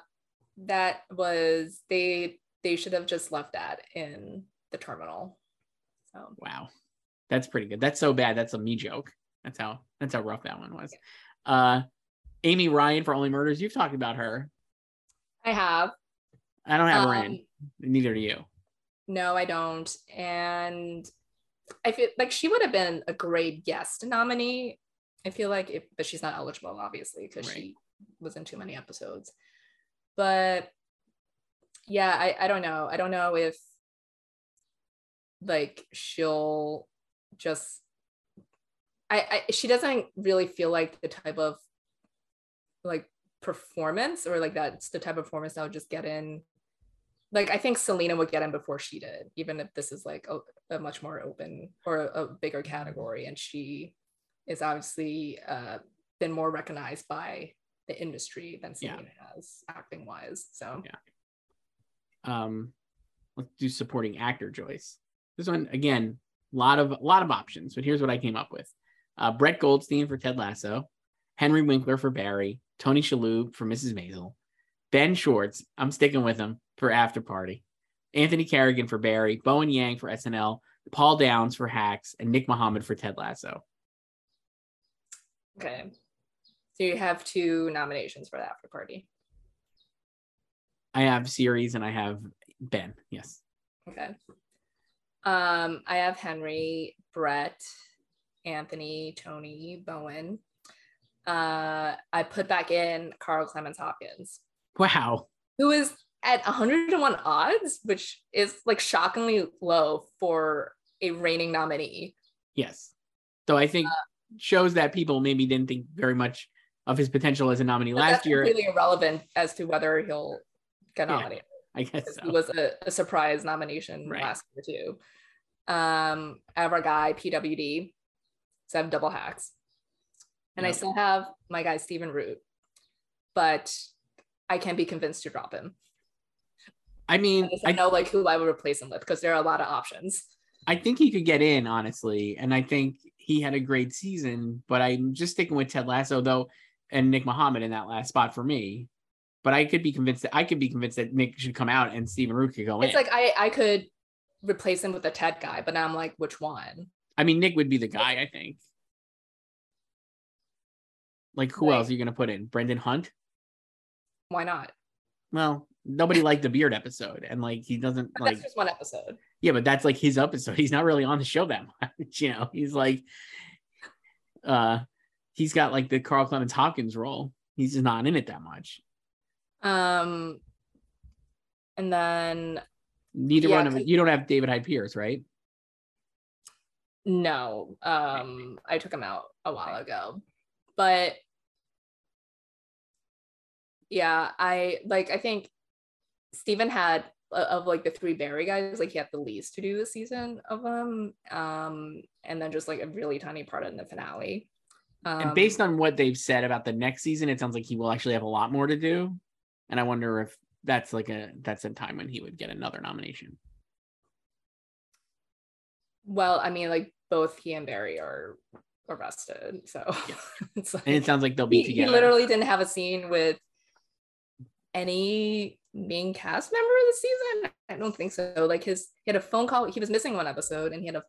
that was they they should have just left that in the terminal. So wow. That's pretty good. That's so bad. That's a me joke. That's how that's how rough that one was. Uh Amy Ryan for Only Murders. You've talked about her. I have. I don't have um. Um, Neither do you. No, I don't. And I feel like she would have been a great guest nominee. I feel like if but she's not eligible, obviously, because right. she was in too many episodes. But yeah, I, I don't know. I don't know if like she'll just I, I she doesn't really feel like the type of like performance or like that's the type of performance that would just get in like I think Selena would get in before she did, even if this is like a, a much more open or a, a, bigger category. And she is obviously uh, been more recognized by the industry than Selena yeah. has acting wise. So yeah. Um, let's do supporting actor Joyce. This one again, a lot of a lot of options, but here's what I came up with: uh, Brett Goldstein for Ted Lasso, Henry Winkler for Barry, Tony Shalhoub for Mrs. Maisel, Ben Schwartz, I'm sticking with him for After Party, Anthony Carrigan for Barry, Bowen Yang for SNL, Paul Downs for Hacks, and Nick Mohammed for Ted Lasso. Okay. So you have two nominations for the After Party. I have series and I have Ben. Yes. Okay. Um, I have Henry, Brett, Anthony, Tony, Bowen. Uh, I put back in Carl Clemons-Hopkins. Wow. Who is at 101 odds, which is like shockingly low for a reigning nominee. Yes. So I think uh, shows that people maybe didn't think very much of his potential as a nominee last year. Really irrelevant as to whether he'll get nominated. Yeah, I guess so. It was a, a surprise nomination right. last year too. Um, I have our guy PWD, so I have double hacks, and yep. I still have my guy Stephen Root, but I can't be convinced to drop him. I mean, I, I know like who I would replace him with because there are a lot of options. I think he could get in, honestly, and I think he had a great season. But I'm just sticking with Ted Lasso though, and Nick Mohammed in that last spot for me. But I could be convinced that I could be convinced that Nick should come out and Stephen Root could go it's in. It's like I I could replace him with a Ted guy, but now I'm like, which one? I mean, Nick would be the guy, I think. Like, who right. else are you going to put in? Brendan Hunt? Why not? Well, nobody liked the beard episode, and like he doesn't but like that's just one episode. Yeah, but that's like his episode. <laughs> He's not really on the show that much, <laughs> you know. He's like, uh, he's got like the Carl Clemons-Hopkins role. He's just not in it that much. Um, and then neither yeah, one of. You don't have David Hyde Pierce, right? No, um, I took him out a while ago, but yeah, I like. I think Stephen had of like the three Barry guys, like he had the least to do this season of them, um, and then just like a really tiny part in the finale. Um, and based on what they've said about the next season, it sounds like he will actually have a lot more to do. And I wonder if that's like a that's a time when he would get another nomination. Well, I mean, like both he and Barry are arrested, so yeah. <laughs> like, and it sounds like they'll be he, together. He literally didn't have a scene with any main cast member of the season. I don't think so. Like his, he had a phone call. He was missing one episode, and he had a,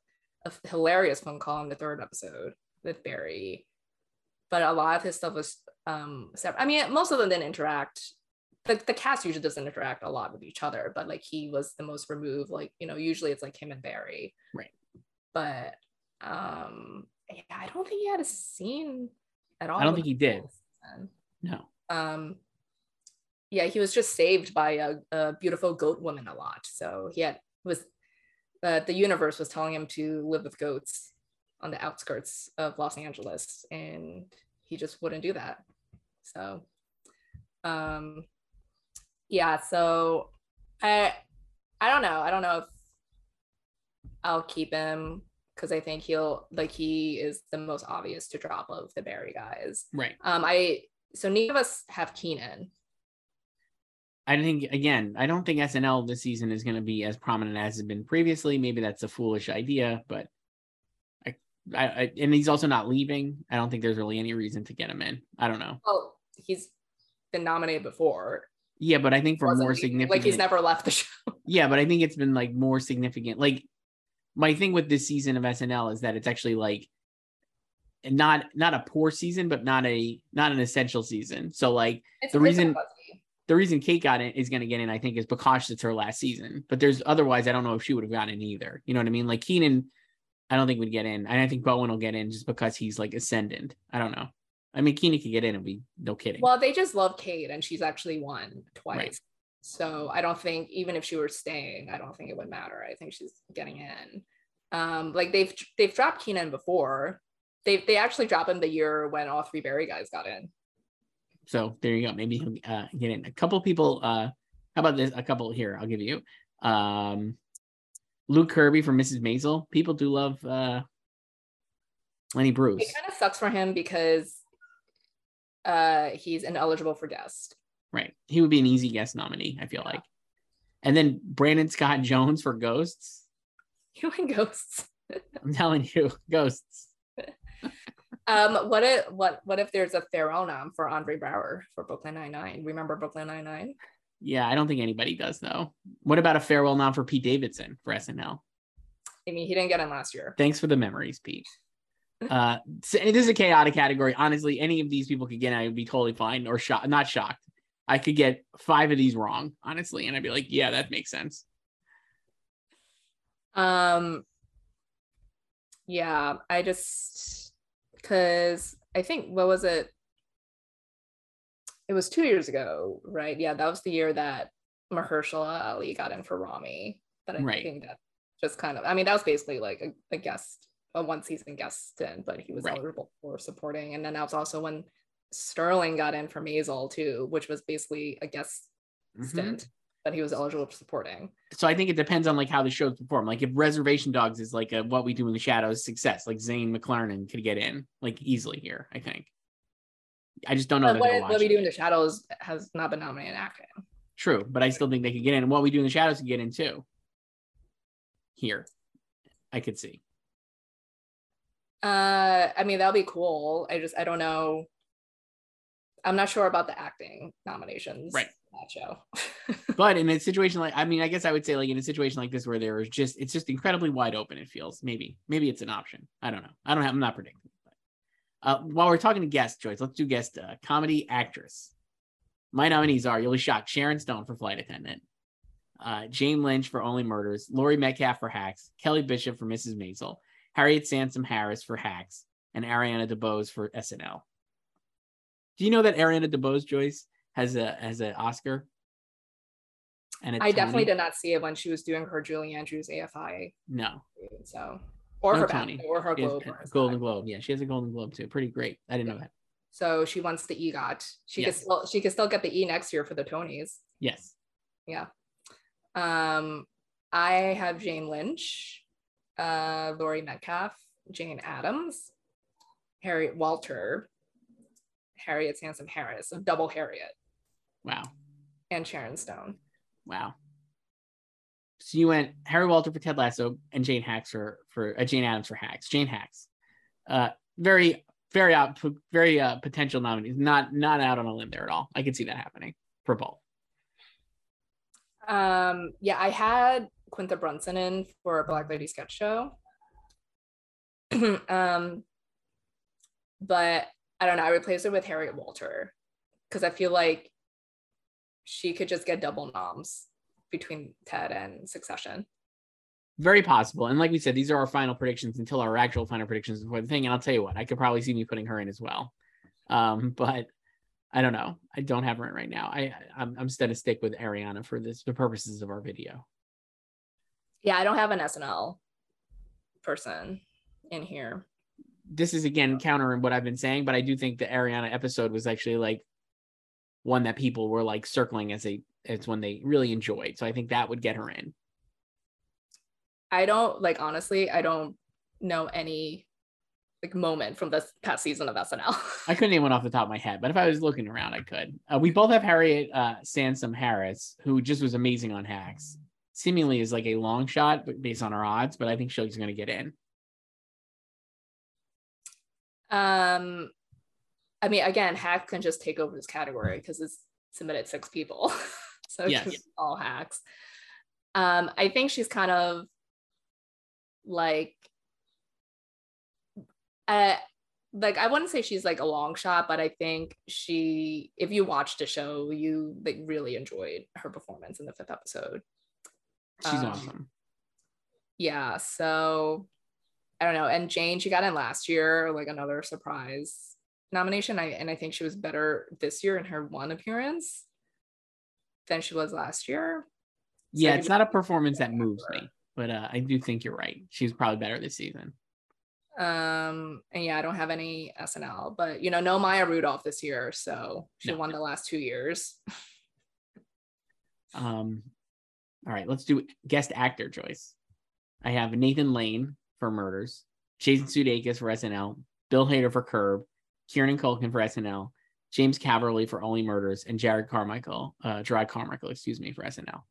a hilarious phone call in the third episode with Barry. But a lot of his stuff was um separate. I mean, most of them didn't interact the, the cast usually doesn't interact a lot with each other, but like he was the most removed. Like, you know, usually it's like him and Barry. Right. But um yeah, I don't think he had a scene at all. I don't think he did. No. Um yeah, he was just saved by a, a beautiful goat woman a lot. So he had was uh, the universe was telling him to live with goats on the outskirts of Los Angeles, and he just wouldn't do that. So, um, yeah so i i don't know i don't know if i'll keep him because i think he'll like he is the most obvious to drop of the barry guys right um i so neither of us have Kenan I think again, I don't think SNL this season is going to be as prominent as it's been previously. Maybe that's a foolish idea, but I, I, I, and he's also not leaving. I don't think there's really any reason to get him in. I don't know. Well, he's been nominated before. Yeah, but I think for more significant, like he's never left the show. <laughs> yeah, but I think it's been like more significant. Like my thing with this season of SNL is that it's actually like not not a poor season, but not a not an essential season. So like it's, the reason the reason Kate got in is going to get in, I think, is because it's her last season. But there's otherwise, I don't know if she would have gotten in either. You know what I mean? Like Kenan, I don't think would get in, and I think Bowen will get in just because he's like ascendant. I don't know. I mean, Kenan could get in and be no kidding. Well, they just love Kate, and she's actually won twice. Right. So I don't think even if she were staying, I don't think it would matter. I think she's getting in. Um, like they've they've dropped Kenan before. They they actually dropped him the year when all three Barry guys got in. So there you go. Maybe he'll uh, get in. A couple people. Uh, how about this? A couple here. I'll give you. Um, Luke Kirby from Mrs. Maisel. People do love uh, Lenny Bruce. It kind of sucks for him because uh, he's ineligible for guest. Right. He would be an easy guest nominee, I feel yeah. like. And then Brandon Scott Jones for Ghosts. You and Ghosts. <laughs> I'm telling you, Ghosts. um, what if what what if there's a farewell nom for Andre Braugher for Brooklyn Nine Nine? Remember Brooklyn Nine Nine? Yeah, I don't think anybody does though. What about a farewell nom for Pete Davidson for SNL? I mean, he didn't get in last year. Thanks for the memories, Pete. Uh, so this is a chaotic category. Honestly, any of these people could get, in, I would be totally fine or shocked. Not shocked. I could get five of these wrong, honestly, and I'd be like, yeah, that makes sense. Um, yeah, I just because I think what was it? It was two years ago, right? Yeah, that was the year that Mahershala Ali got in for Ramy. But I right. think that just kind of, I mean, that was basically like a, a guest, a one season guest stint, but he was right. eligible for supporting. And then that was also when Sterling got in for Maisel too, which was basically a guest mm-hmm. stint that he was eligible for supporting. So I think it depends on like how the shows perform. Like if Reservation Dogs is like a what we do in the shadows success, like Zahn McClarnon could get in like easily here. I think. I just don't know. What, what we do in the shadows has not been nominated in acting. True, but I still think they could get in. And what we do in the shadows could get in too. Here, I could see. Uh, I mean that'll be cool. I just I don't know. I'm not sure about the acting nominations. Right that show. <laughs> but in a situation like, I mean, I guess I would say like in a situation like this where there is just, it's just incredibly wide open. It feels maybe, maybe it's an option. I don't know. I don't have, I'm not predicting. But, uh, while we're talking to guest choice, let's do guest uh, comedy actress. My nominees are, you'll be shocked, Sharon Stone for Flight Attendant, uh, Jane Lynch for Only Murders, Laurie Metcalf for Hacks, Kelly Bishop for Mrs. Maisel, Harriet Sansom Harris for Hacks, and Ariana DeBose for SNL. Do you know that Ariana DeBose, Joyce, has a has an Oscar. And I definitely did not see it when she was doing her Julie Andrews AFI. No. So or no her Tony. or her Globe. Golden Globe. Yeah, she has a Golden Globe too. Pretty great. I didn't know that. So she wants the EGOT. She yes. can still she can still get the E next year for the Tonys. Yes. Yeah. Um, I have Jane Lynch, uh, Laurie Metcalf, Jane Adams, Harriet Walter, Harriet Sansom Harris, of Double Harriet. Wow. And Sharon Stone. Wow. So you went Harry Walter for Ted Lasso and Jane Hacks for for uh, Jane Adams for Hacks. Jane Hacks. Uh, very very out very uh, potential nominees. Not not out on a limb there at all. I can see that happening for both. Um, yeah, I had Quinta Brunson in for a Black Lady sketch show. <clears throat> um, but I don't know. I replaced it with Harriet Walter because I feel like she could just get double noms between Ted and Succession. Very possible. And like we said, these are our final predictions until our actual final predictions for the thing. And I'll tell you what, I could probably see me putting her in as well. Um, but I don't know. I don't have her in right now. I I'm, I'm just gonna stick with Ariana for this the purposes of our video. Yeah, I don't have an SNL person in here. This is again countering what I've been saying, but I do think the Ariana episode was actually like one that people were like circling as a as one they really enjoyed. So I think that would get her in. I don't like honestly, I don't know any like moment from this past season of SNL. <laughs> I couldn't name one off the top of my head, but if I was looking around, I could. Uh, we both have Harriet uh, Sansom Harris, who just was amazing on Hacks. Seemingly is like a long shot, but based on our odds, but I think she's going to get in. Um, I mean, again, hack can just take over this category because it's submitted six people. <laughs> so yes. it's all hacks. Um, I think she's kind of like uh like I wouldn't say she's like a long shot, but I think she if you watched the show, you like really enjoyed her performance in the fifth episode. She's um, awesome. Yeah, so I don't know. And Jane, she got in last year, like another surprise nomination. I and I think she was better this year in her one appearance than she was last year. So yeah, it's not a performance that moves me, but uh, I do think you're right. She's probably better this season. Um, and yeah, I don't have any SNL, but you know, no Maya Rudolph this year, so she no. won the last two years. um, all right, let's do guest actor choice. I have Nathan Lane for Murders, Jason Sudeikis for SNL, Bill Hader for Curb, Kieran Culkin for SNL, James Caverly for Only Murders, and Jared Carmichael, uh, Jerrod Carmichael, excuse me, for SNL.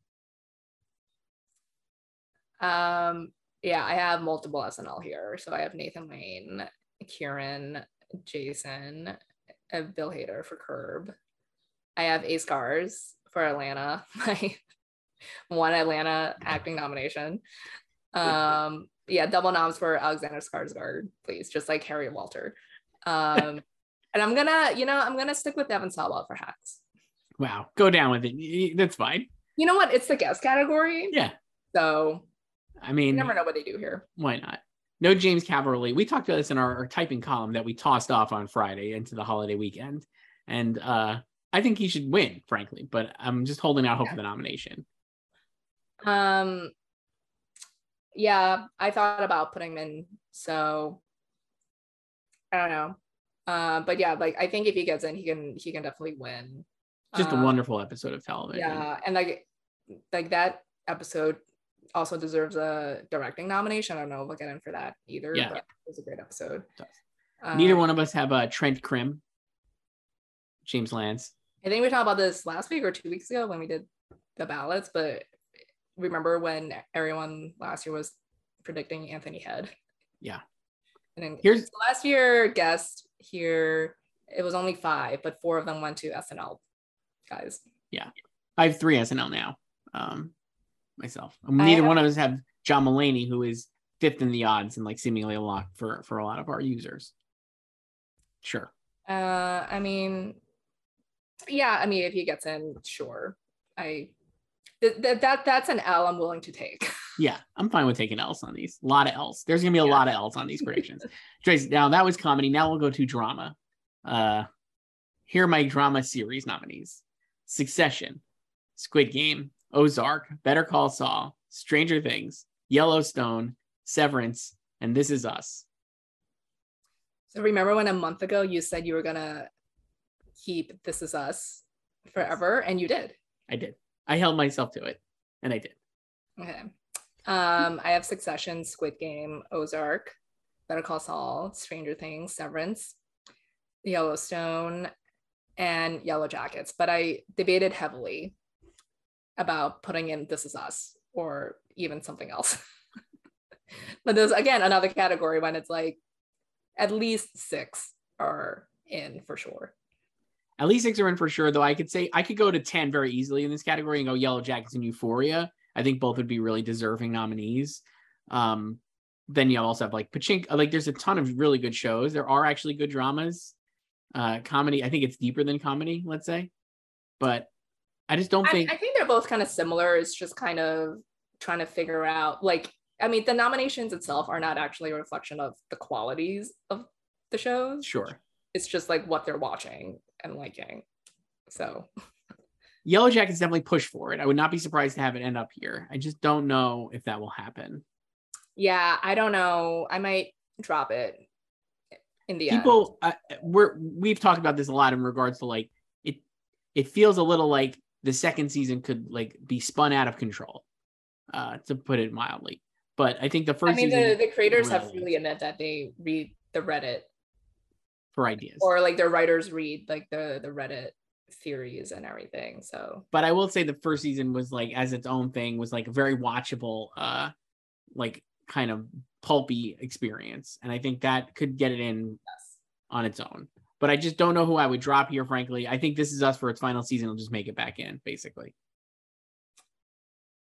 Um, yeah, I have multiple SNL here. So I have Nathan Lane, Kieran, Jason. Bill Hader for Curb. I have Ace Scars for Atlanta, <laughs> my one Atlanta acting nomination. Um, yeah, double noms for Alexander Skarsgård, please, just like Harry Walter. Um, <laughs> and I'm gonna, you know, I'm gonna stick with Devon Sawa for Hacks. Wow, go down with it. That's fine. You know what? It's the guest category. Yeah. So, I mean, you never know what they do here. Why not? No James Caverly. We talked about this in our, our typing column that we tossed off on Friday into the holiday weekend, and uh, I think he should win, frankly. But I'm just holding out hope yeah. for the nomination. Um, yeah, I thought about putting him in. So I don't know. Uh, but yeah, like I think if he gets in, he can he can definitely win. Just a uh, wonderful episode of television. Yeah, and like like that episode also deserves a directing nomination. I don't know if I'll get in for that either. Yeah, it was a great episode. Um, Neither one of us have a uh, Trent Crimm. James Lance. I think we talked about this last week or two weeks ago when we did the ballots, but remember when everyone last year was predicting Anthony Head? Yeah. And then here's last year guest here. It was only five, but four of them went to SNL guys. Yeah. I have three SNL now. Um myself. Neither have, one of us have John Mulaney, who is fifth in the odds and like seemingly a lock for for a lot of our users. Sure. Uh I mean yeah, I mean if he gets in, sure. I that, that that's an L I'm willing to take. <laughs> Yeah, I'm fine with taking L's on these. A lot of L's. There's gonna be a yeah. lot of L's on these predictions. <laughs> Trace, now that was comedy. Now we'll go to drama. Uh here are my drama series nominees: Succession, Squid Game, Ozark, Better Call Saul, Stranger Things, Yellowstone, Severance, and This Is Us. So remember when a month ago you said you were gonna keep This Is Us forever, and you did. I did. I held myself to it, and I did. Okay. Um, I have Succession, Squid Game, Ozark, Better Call Saul, Stranger Things, Severance, Yellowstone, and Yellow Jackets. But I debated heavily about putting in This Is Us or even something else. <laughs> but there's again another category when it's like at least six are in for sure. At least six are in for sure, though. I could say I could go to 10 very easily in this category and go Yellow Jackets and Euphoria. I think both would be really deserving nominees. Um, then you also have like Pachinko. Like there's a ton of really good shows. There are actually good dramas. Uh, comedy, I think it's deeper than comedy, let's say. But I just don't think I, I think they're both kind of similar. It's just kind of trying to figure out like I mean the nominations itself are not actually a reflection of the qualities of the shows. Sure. It's just like what they're watching and liking. So Yellow Jackets definitely push for it. I would not be surprised to have it end up here. I just don't know if that will happen. Yeah, I don't know. I might drop it in the people. Uh, we're we've talked about this a lot in regards to like it. It feels a little like the second season could like be spun out of control, uh, to put it mildly. But I think the first. I mean, the, the creators have freely admit that they read the Reddit for ideas, or like their writers read like the the Reddit theories and everything. So, but I will say the first season was like as its own thing was like a very watchable, uh, like kind of pulpy experience, and I think that could get it in yes. on its own. But I just don't know who I would drop here. Frankly, I think this is us for its final season. we'll just make it back in, basically.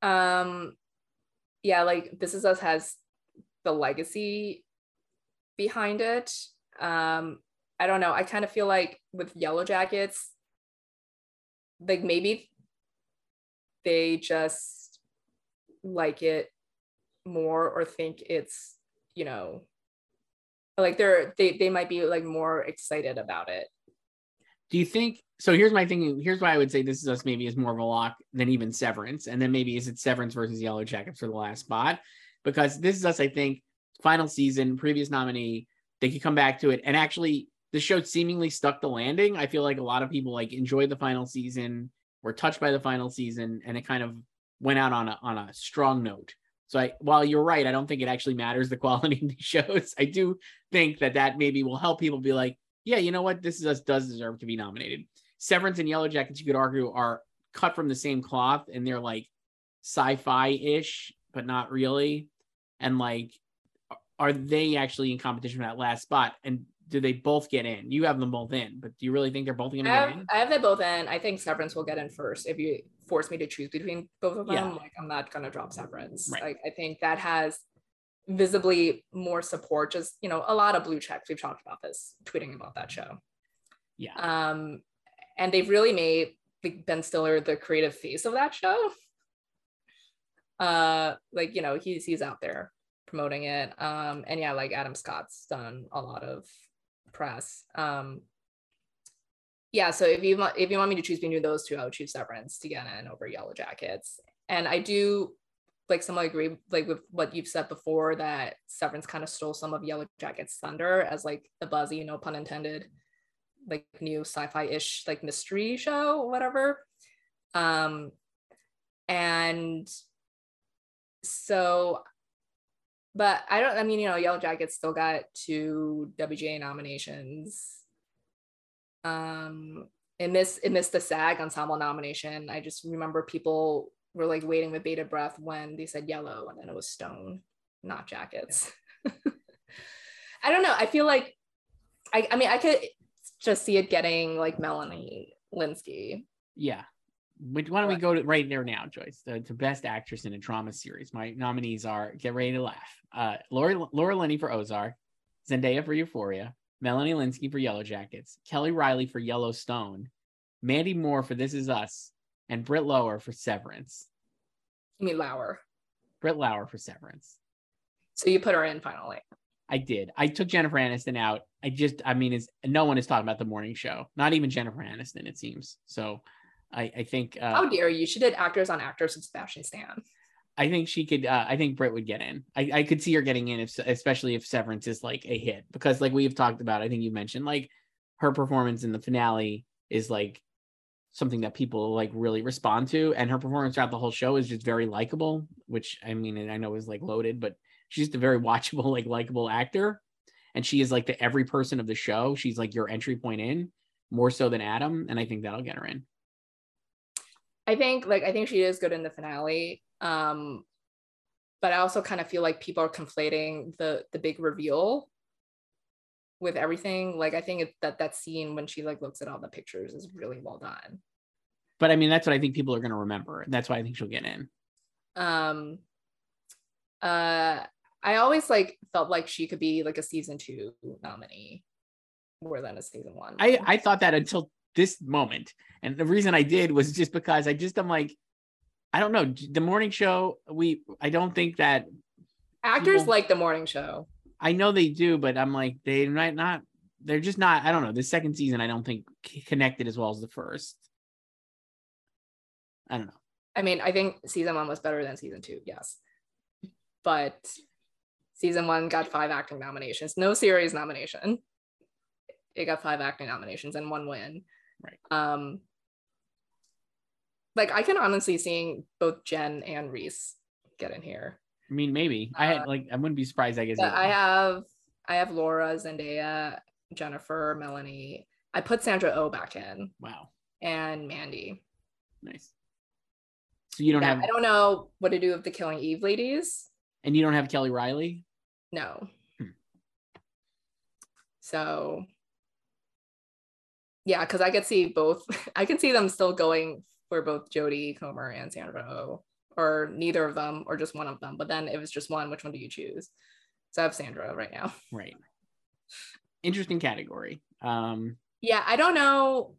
Um, yeah, like this is us has the legacy behind it. Um, I don't know. I kind of feel like with Yellow Jackets, like maybe they just like it more or think it's you know like they're they, they might be like more excited about it do you think so here's my thing here's why i would say this is us maybe is more of a lock than even severance and then maybe is it severance versus yellow jackets for the last spot because this is us i think final season previous nominee they could come back to it and actually the show seemingly stuck the landing. I feel like a lot of people like enjoyed the final season, were touched by the final season, and it kind of went out on a on a strong note. So I, while you're right, I don't think it actually matters the <laughs> quality of the shows. I do think that that maybe will help people be like, yeah, you know what, this is us does deserve to be nominated. Severance and Yellow Jackets, you could argue, are cut from the same cloth, and they're like sci-fi ish, but not really. And like, are they actually in competition for that last spot? And do they both get in? You have them both in, but do you really think they're both going to get in? I have them both in. I think Severance will get in first. If you force me to choose between both of them, yeah. like I'm not going to drop Severance. Right. Like I think that has visibly more support. Just you know, a lot of blue checks. We've talked about this, tweeting about that show. Yeah. Um, and they've really made Ben Stiller the creative face of that show. Uh, like you know, he's he's out there promoting it. Um, and yeah, like Adam Scott's done a lot of press. Um, yeah, so if you if you want me to choose between those two, I would choose Severance to get in over Yellow Jackets. And I do like somewhat agree like with what you've said before that Severance kind of stole some of Yellow Jackets' thunder as like the buzzy, no pun intended, like new sci-fi-ish like mystery show or whatever. Um, and so but I don't. I mean, you know, Yellow Jackets still got two WGA nominations. Um, it missed it missed the SAG ensemble nomination. I just remember people were like waiting with bated breath when they said yellow, and then it was Stone, not Jackets. <laughs> I don't know. I feel like, I I mean, I could just see it getting like Melanie Lynskey. Yeah, why don't we go to right there now, Joyce? The, best actress in a drama series. My nominees are get ready to laugh. Uh, Laura Laura Linney for Ozark, Zendaya for Euphoria, Melanie Lynskey for Yellow Jackets, Kelly Reilly for Yellowstone, Mandy Moore for This Is Us, and Britt Lower for Severance. You mean Lauer? Britt Lower for Severance. So you put her in finally. I did. I took Jennifer Aniston out. I just, I mean, is no one is talking about the morning show. Not even Jennifer Aniston, it seems. So I, I think. Uh, How dare you? She did actors on actors with Sebastian Stan. I think she could. Uh, I think Britt would get in. I, I could see her getting in, if, especially if Severance is like a hit, because like we've talked about. I think you mentioned like her performance in the finale is like something that people like really respond to, and her performance throughout the whole show is just very likable. Which I mean, I know is like loaded, but she's just a very <laughs> watchable, like likable actor, and she is like the every person of the show. She's like your entry point in more so than Adam, and I think that'll get her in. I think like I think she is good in the finale. Um, but I also kind of feel like people are conflating the the big reveal with everything. Like I think it, that that scene when she like looks at all the pictures is really well done. But I mean, that's what I think people are going to remember. That's why I think she'll get in. Um, uh, I always like felt like she could be like a season two nominee more than a season one. I I thought that until this moment. And the reason I did was just because I just I'm like, I don't know. The morning show, we I don't think that actors people, like the morning show. I know they do, but I'm like, they might not, they're just not, I don't know. The second season, I don't think connected as well as the first. I don't know. I mean, I think season one was better than season two, yes. But season one got five acting nominations, no series nomination. It got five acting nominations and one win. Right. Um, like I can honestly seeing both Jen and Reese get in here. I mean, maybe I had uh, like I wouldn't be surprised. I guess I have I have Laura, Zendaya, Jennifer, Melanie. I put Sandra O oh back in. Wow. And Mandy. Nice. So you don't yeah, have. I don't know what to do with the Killing Eve ladies. And you don't have Kelly Reilly. No. Hmm. So yeah, because I could see both. <laughs> I can see them still going for both Jodie Comer and Sandra Oh, or neither of them, or just one of them. But then if it's just one, which one do you choose? So I have Sandra right now. <laughs> Right. Interesting category. Um, yeah, I don't know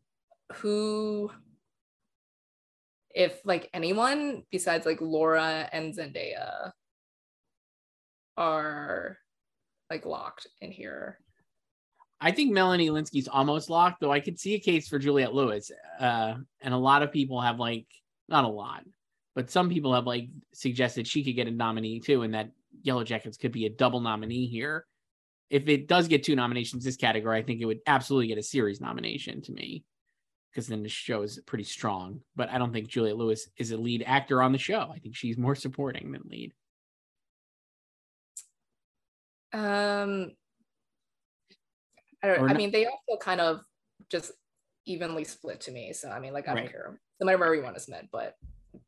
who, if like anyone besides like Laura and Zendaya are like locked in here. I think Melanie Lynskey's almost locked, though I could see a case for Juliette Lewis. Uh, and a lot of people have like, not a lot, but some people have like suggested she could get a nominee too, and that Yellow Jackets could be a double nominee here. If it does get two nominations this category, I think it would absolutely get a series nomination to me because then the show is pretty strong. But I don't think Juliette Lewis is a lead actor on the show. I think she's more supporting than lead. Um, I don't. I mean, they also kind of just evenly split to me. So I mean, like I don't care. No matter where want to submit, but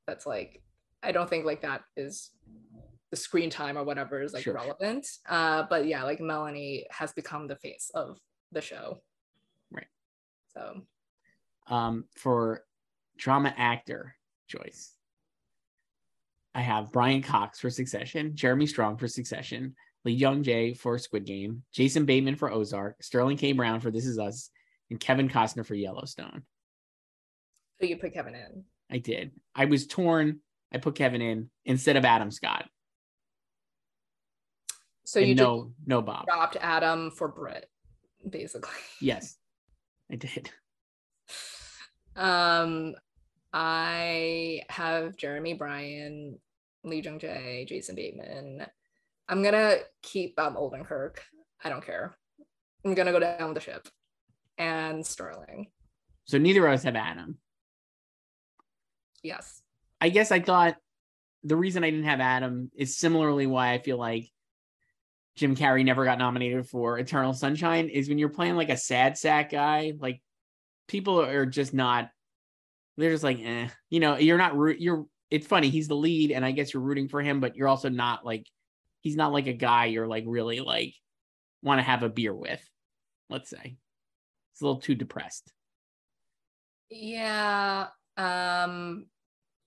that's like I don't think like that is the screen time or whatever is like sure. relevant. Uh, but yeah, like Melanie has become the face of the show. Right. So um for drama actor choice. I have Brian Cox for Succession, Jeremy Strong for Succession, Jung Jae for Squid Game, Jason Bateman for Ozark, Sterling K. Brown for This Is Us, and Kevin Costner for Yellowstone. So you put Kevin in. I did. I was torn. I put Kevin in instead of Adam Scott. So and you no no Bob dropped Adam for Britt, basically. <laughs> Yes, I did. Um, I have Jeremy Bryan, Lee Jung Jae, Jason Bateman. I'm gonna keep um Odenkirk. I don't care. I'm gonna go down with the ship and Sterling. So neither of us have Adam. Yes. I guess I thought the reason I didn't have Adam is similarly why I feel like Jim Carrey never got nominated for Eternal Sunshine is when you're playing like a sad sack guy, like people are just not they're just like eh. You know, you're not you're it's funny, he's the lead and I guess you're rooting for him, but you're also not like he's not like a guy you're like really like want to have a beer with, let's say. It's a little too depressed. Yeah. Um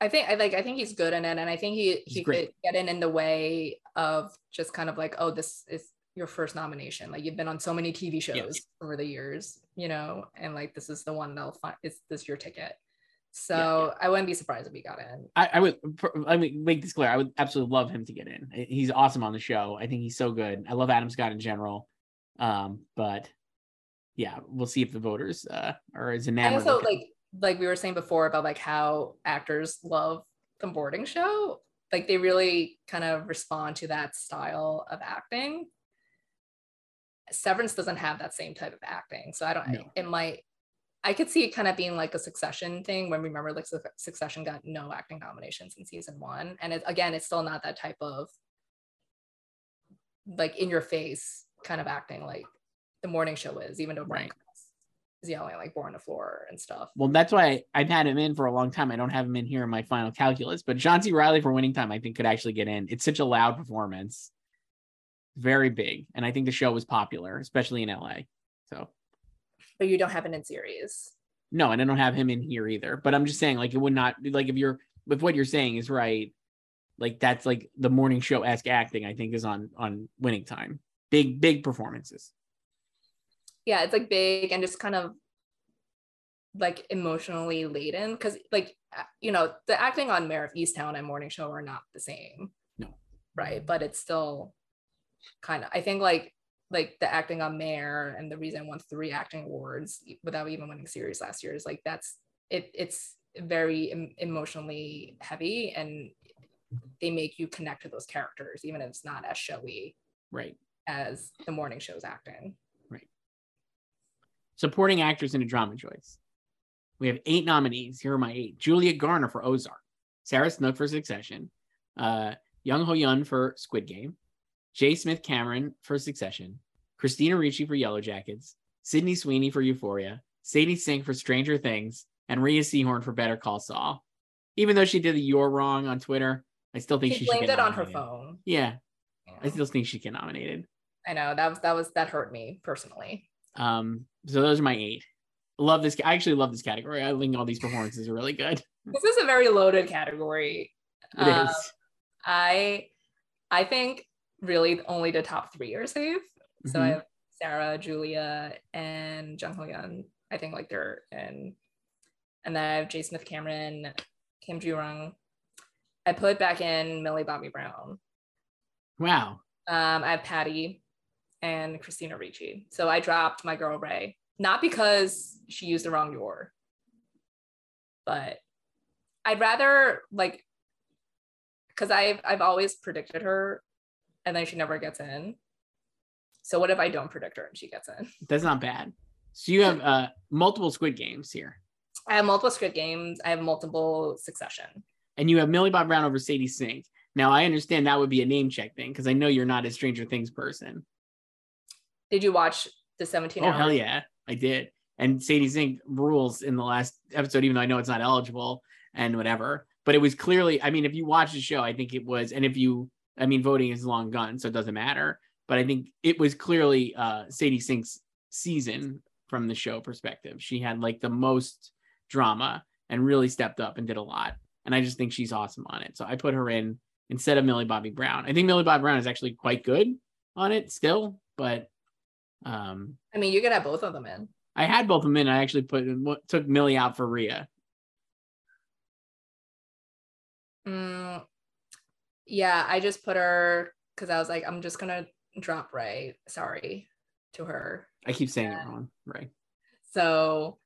I think I like I think he's good in it and I think he he's he great. could get in in the way of just kind of like oh this is your first nomination like you've been on so many TV shows over the years you know and like this is the one that'll find is this your ticket so yeah, yeah. I wouldn't be surprised if he got in. I, I, would. I mean, make this clear. I would absolutely love him to get in. He's awesome on the show. I think he's so good. I love Adam Scott in general. Um, but yeah, we'll see if the voters uh, are as enamored. I also like like we were saying before about like how actors love the boarding show like they really kind of respond to that style of acting severance doesn't have that same type of acting so i don't no. it might i could see it kind of being like a succession thing when remember like succession got no acting nominations in season one and it, again it's still not that type of like in your face kind of acting like the morning show is even though right is yelling like born the floor and stuff. Well, that's why I've had him in for a long time. I don't have him in here in my final calculus, but John C. Reilly for winning time, I think could actually get in. It's such a loud performance, very big, and I think the show was popular, especially in LA. So, but you don't have it in series. No, and I don't have him in here either. But I'm just saying, like, it would not like if you're if what you're saying is right, like that's like the morning show esque acting. I think is on on winning time. Big big performances yeah it's like big and just kind of like emotionally laden because like you know the acting on Mare of Easttown and Morning Show are not the same. No. Right, but it's still kind of I think like like the acting on Mare and the reason I won three acting awards without even winning series last year is like that's it it's very em- emotionally heavy and they make you connect to those characters even if it's not as showy right as the morning show's acting right? Supporting actors in a drama choice. We have eight nominees. Here are my eight. Julia Garner for Ozark, Sarah Snook for Succession, uh, Jung Ho Yeon for Squid Game, J. Smith Cameron for Succession, Christina Ricci for Yellow Jackets, Sydney Sweeney for Euphoria, Sadie Sink for Stranger Things, and Rhea Seehorn for Better Call Saul. Even though she did the "You're Wrong" on Twitter, I still think she, she blamed it on her phone. Yeah. yeah, I still think she get nominated. I know that was that was that hurt me personally. Um, so those are my eight. Love this. I actually love this category. I think all these performances are really good. <laughs> This is a very loaded category. It um, is. I I think really only the top three are safe. Mm-hmm. So I have Sarah, Julia, and Jung Ho Yeon. I think like they're in. And then I have J. Smith Cameron, Kim Joo Rung. I put back in Millie Bobby Brown. Wow. Um, I have Patty and Christina Ricci. So I dropped my girl Rhea, not because she used the wrong your, but I'd rather like because I've I've always predicted her and then she never gets in. So what if I don't predict her and she gets in? <laughs> That's not bad. So you have uh multiple squid games here. I have multiple squid games. I have multiple succession. And you have Millie Bob Brown over Sadie Sink. Now I understand that would be a name check thing because I know you're not a Stranger Things person. Did you watch the 17 Oh, hell yeah. I did. And Sadie Sink rules in the last episode, even though I know it's not eligible and whatever. But it was clearly, I mean, if you watch the show, I think it was, and if you, I mean, voting is long gone, so it doesn't matter. But I think it was clearly uh, Sadie Sink's season from the show perspective. She had like the most drama and really stepped up and did a lot. And I just think she's awesome on it. So I put her in instead of Millie Bobby Brown. I think Millie Bobby Brown is actually quite good on it still, but um I mean, you could have both of them in. I had both of them in. I actually put took Millie out for Rhea. Mm, yeah, I just put her because I was like, I'm just gonna drop Ray. Sorry to her. I keep saying it wrong, Ray. So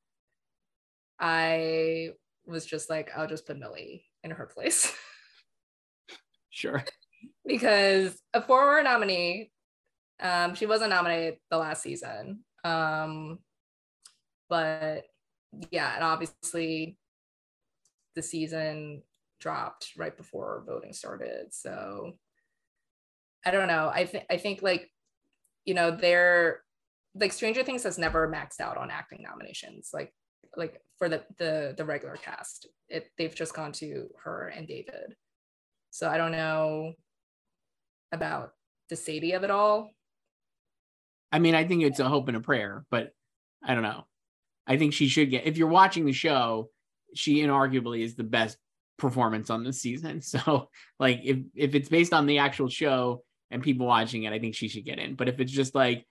I was just like, I'll just put Millie in her place. <laughs> sure. because a former nominee, um, she wasn't nominated the last season. Um, but yeah, and obviously the season dropped right before voting started. So I don't know. I think I think like, you know, they're like Stranger Things has never maxed out on acting nominations. Like like for the the the regular cast. It they've just gone to her and David. So I don't know about the Sadie of it all. I mean, I think it's a hope and a prayer, but I don't know. I think she should get if you're watching the show, she inarguably is the best performance on this season. <laughs> So like if if it's based on the actual show and people watching it, I think she should get in. But if it's just like,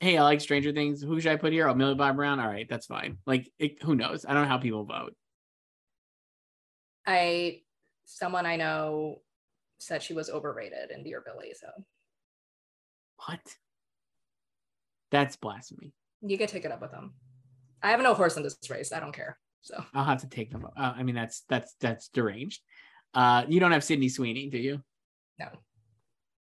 hey, I like Stranger Things, who should I put here? Oh, Millie Bobby Brown. All right, that's fine. Like it, who knows? I don't know how people vote. I someone I know said she was overrated in Dear Billy. So what? That's blasphemy. You get take it up with them. I have no horse in this race. I don't care. So I'll have to take them. Uh, I mean, that's that's that's deranged. Uh, you don't have Sydney Sweeney, do you? No.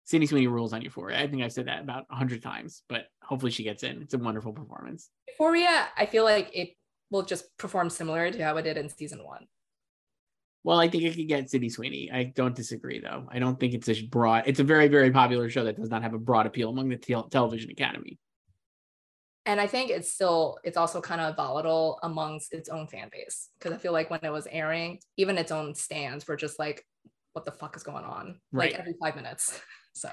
Sydney Sweeney rules on Euphoria. I think I've said that about a hundred times, but hopefully she gets in. It's a wonderful performance. Euphoria, I feel like it will just perform similar to how it did in season one. Well, I think it could get Sydney Sweeney. I don't disagree, though. I don't think it's a broad. It's a very, very popular show that does not have a broad appeal among the te- television academy and I think it's still it's also kind of volatile amongst its own fan base because I feel like when it was airing, even its own stands were just like, "What the fuck is going on?" Right. Like every five minutes. <laughs> So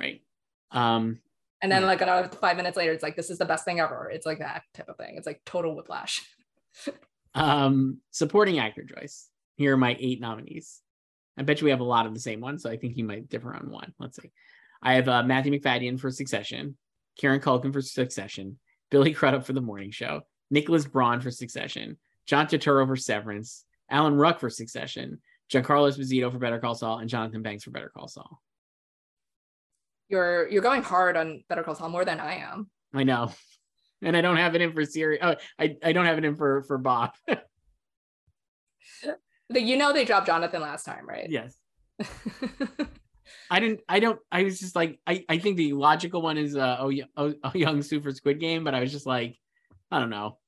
right. Um, and then like another five minutes later, it's like this is the best thing ever. It's like that type of thing. It's like total whiplash. <laughs> um, supporting actor Joyce. Here are my eight nominees. I bet you we have a lot of the same ones, so I think you might differ on one. Let's see. I have uh, Matthew Macfadyen for Succession, Kieran Culkin for Succession, Billy Crudup for The Morning Show, Nicholas Braun for Succession, John Turturro for Severance, Alan Ruck for Succession, Giancarlo Esposito for Better Call Saul, and Jonathan Banks for Better Call Saul. You're you're going hard on Better Call Saul more than I am. I know, and I don't have it in for Siri. Oh, I, I don't have it in for for Bob. <laughs> you know they dropped Jonathan last time, right? Yes. <laughs> I didn't. I don't. I was just like, I. I think the logical one is uh, oh, oh, oh young super Squid Game, but I was just like, I don't know,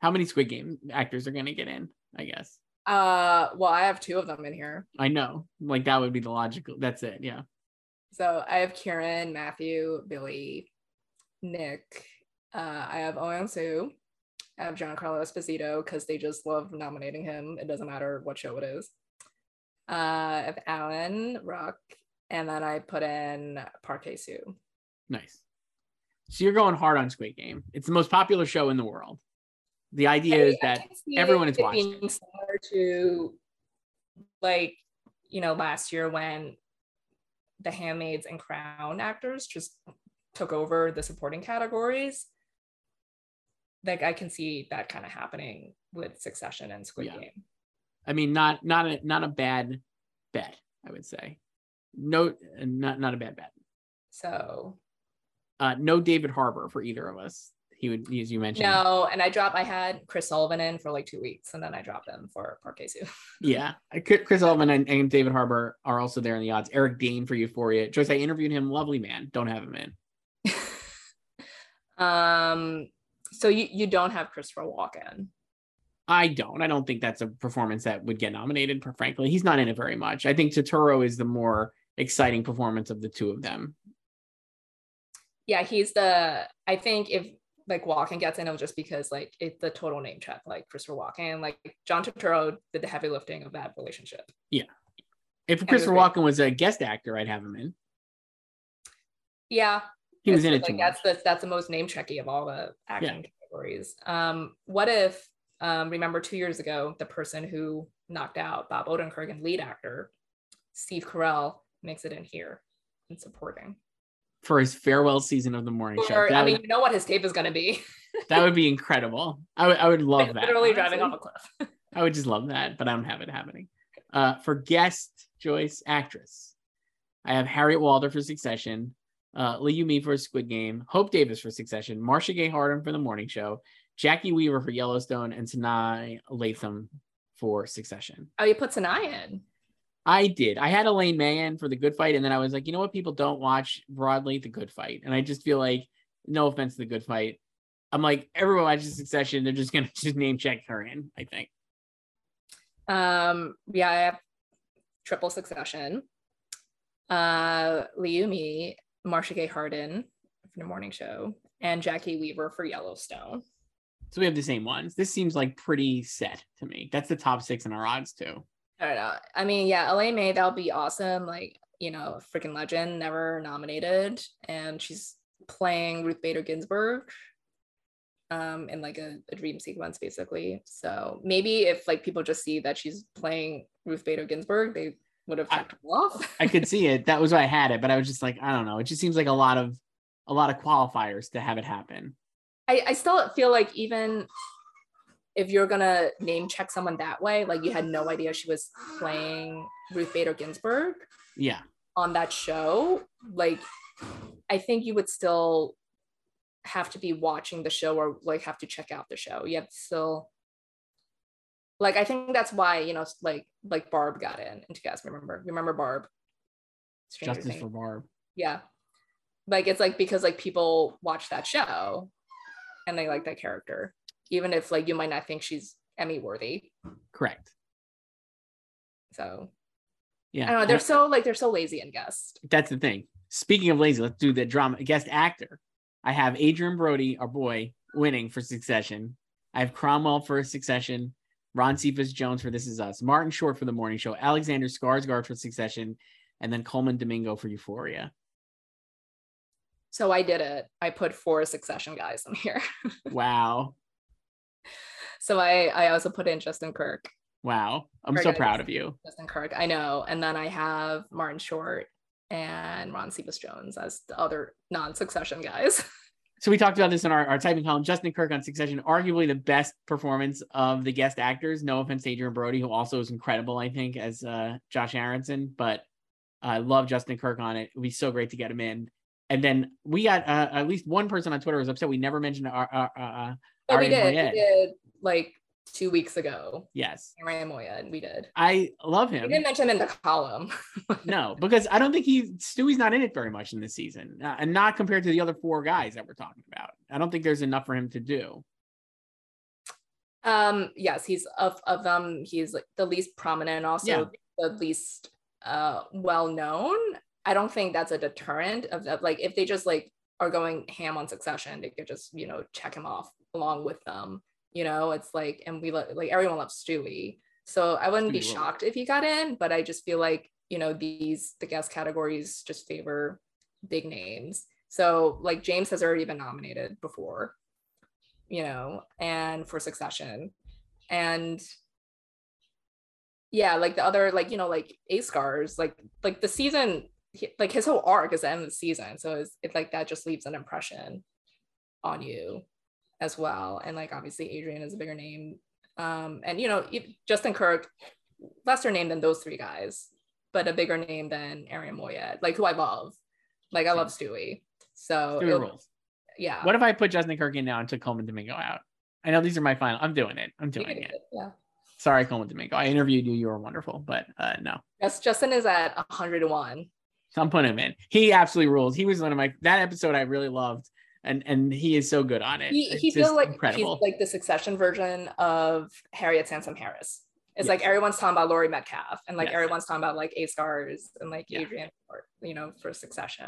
how many Squid Game actors are gonna get in? I guess. Uh, well, I have two of them in here. I know, like that would be the logical. That's it. Yeah. So I have Kieran, Matthew, Billy, Nick. Uh, I have Oh Young Soo. I have Giancarlo Esposito because they just love nominating him. It doesn't matter what show it is. Uh, I have Alan Ruck and then I put in Park Hae-soo. Nice. So you're going hard on Squid Game. It's the most popular show in the world. The idea I, is that everyone is watching. Being similar to like you know last year when the Handmaids and Crown actors just took over the supporting categories. Like I can see that kind of happening with Succession and Squid yeah. Game. I mean, not not a not a bad bet, I would say no, not not a bad bet. So, uh, no David Harbour for either of us. He would, as you mentioned. No, and I dropped. I had Chris Sullivan in for like two weeks, and then I dropped him for Hae-soo. <laughs> yeah, Chris Sullivan and, and, David Harbour are also there in the odds. Eric Dane for Euphoria. Joyce, I interviewed him. Lovely man. Don't have him in. <laughs> um. So you you don't have Christopher Walken. I don't. I don't think that's a performance that would get nominated. Frankly, he's not in it very much. I think Turturro is the more exciting performance of the two of them. Yeah, he's the. I think if like Walken gets in, it'll just because like it's the total name check, like Christopher Walken, like John Turturro did the heavy lifting of that relationship. Yeah. If Christopher Walken was a guest actor, I'd have him in. Yeah, he was in it. Like that's the that's the most name checky of all the acting yeah. categories. Um, what if um, remember two years ago the person who knocked out Bob Odenkirk and lead actor Steve Carell makes it in here and supporting for his farewell season of the morning or, show. I mean, you know what his tape is going to be. <laughs> that would be incredible. I would I would love like, that. Literally honestly. driving off a cliff. <laughs> I would just love that, but I don't have it happening. Uh, for guest Joyce actress, I have Harriet Walter for Succession, uh, Lee Yu Mi for Squid Game, Hope Davis for Succession, Marcia Gay Harden for The Morning Show, Jacki Weaver for Yellowstone, and Sanaa Lathan for Succession. Oh, you put Sanaa in. I did. I had Elaine May in for the good fight, and then I was like, you know what? People don't watch broadly the good fight, and I just feel like, no offense to the good fight, I'm like everyone watches Succession. They're just gonna <laughs> just name check her in. I think. Um. Yeah, I have triple Succession. Uh, Lee Yu Mi, Marcia Gay Harden for the morning show, and Jacki Weaver for Yellowstone. So we have the same ones. This seems like pretty set to me. That's the top six in our odds too. I don't know. I mean, yeah, Elaine May, that'll be awesome. Like, you know, freaking legend, never nominated. And she's playing Ruth Bader Ginsburg um in like a, a dream sequence basically. So maybe if like people just see that she's playing Ruth Bader Ginsburg, they would have off. I could see it. That was why I had it, but I was just like, I don't know. It just seems like a lot of a lot of qualifiers to have it happen. I, I still feel like even if you're gonna name check someone that way, like you had no idea she was playing Ruth Bader Ginsburg. Yeah. On that show, like I think you would still have to be watching the show or like have to check out the show. You have to still like I think that's why, you know, like like Barb got in into guys. Remember, remember Barb? Stranger Justice Things. for Barb. Yeah. Like it's like because like people watch that show and they like that character even if like you might not think she's Emmy worthy. Correct. So yeah, I don't know. They're so like they're so lazy and guest. That's the thing. Speaking of lazy, let's do the drama guest actor. I have Adrien Brody, our boy, winning for Succession. I have Cromwell for Succession. Ron Cephas Jones for This Is Us. Martin Short for The Morning Show. Alexander Skarsgård for Succession, and then Colman Domingo for Euphoria. So I did it. I put four Succession guys in here. <laughs> wow. So I I also put in Justin Kirk. Wow. I'm so proud of you. Justin Kirk. I know. And then I have Martin Short and Ron Cephas Jones as the other non-succession guys. <laughs> So we talked about this in our, our typing column. Justin Kirk on Succession, arguably the best performance of the guest actors. No offense to Adrien Brody, who also is incredible, I think, as uh, Josh Aaronson. But I love Justin Kirk on it. It would be so great to get him in. And then we got uh, at least one person on Twitter was upset we never mentioned our, our, uh, oh, we did. We did like two weeks ago. Yes. Arian Moayed, and we did. I love him. We didn't mention him in the column. <laughs> no, because I don't think he Stewie's not in it very much in this season, uh, and not compared to the other four guys that we're talking about. I don't think there's enough for him to do. Um. Yes, he's of of them. He's like the least prominent, also yeah. the least uh well known. I don't think that's a deterrent of, of like if they just like are going ham on Succession, they could just you know check him off along with them you know it's like and we lo- like everyone loves stewie. So i wouldn't be shocked if he got in but i just feel like you know these the guest categories just favor big names. So like james has already been nominated before you know and for succession. And yeah like the other like you know like a scars like like the season like his whole arc is the end of the season. So it's, it's like that just leaves an impression on you as well. And like obviously Adrien is a bigger name. Um, and you know, Justin Kirk, lesser name than those three guys, but a bigger name than Arian Moayed, like who I love. Like I love Stewie. So Stewie rules. Yeah. What if I put Justin Kirk in now and took Colman Domingo out? I know these are my final. I'm doing it. I'm doing it. it. <laughs> Yeah. Sorry, Colman Domingo. I interviewed you. You were wonderful, but uh, no. Yes, Justin is at 101. So I'm putting him in. He absolutely rules. He was one of my that episode I really loved and and he is so good on it. He, he feels like incredible. he's like the succession version of Harriet Sansom Harris. It's yes. like everyone's talking about Laurie Metcalf and like yes. everyone's talking about like A stars and like yeah. Adrien, or, you know, for Succession.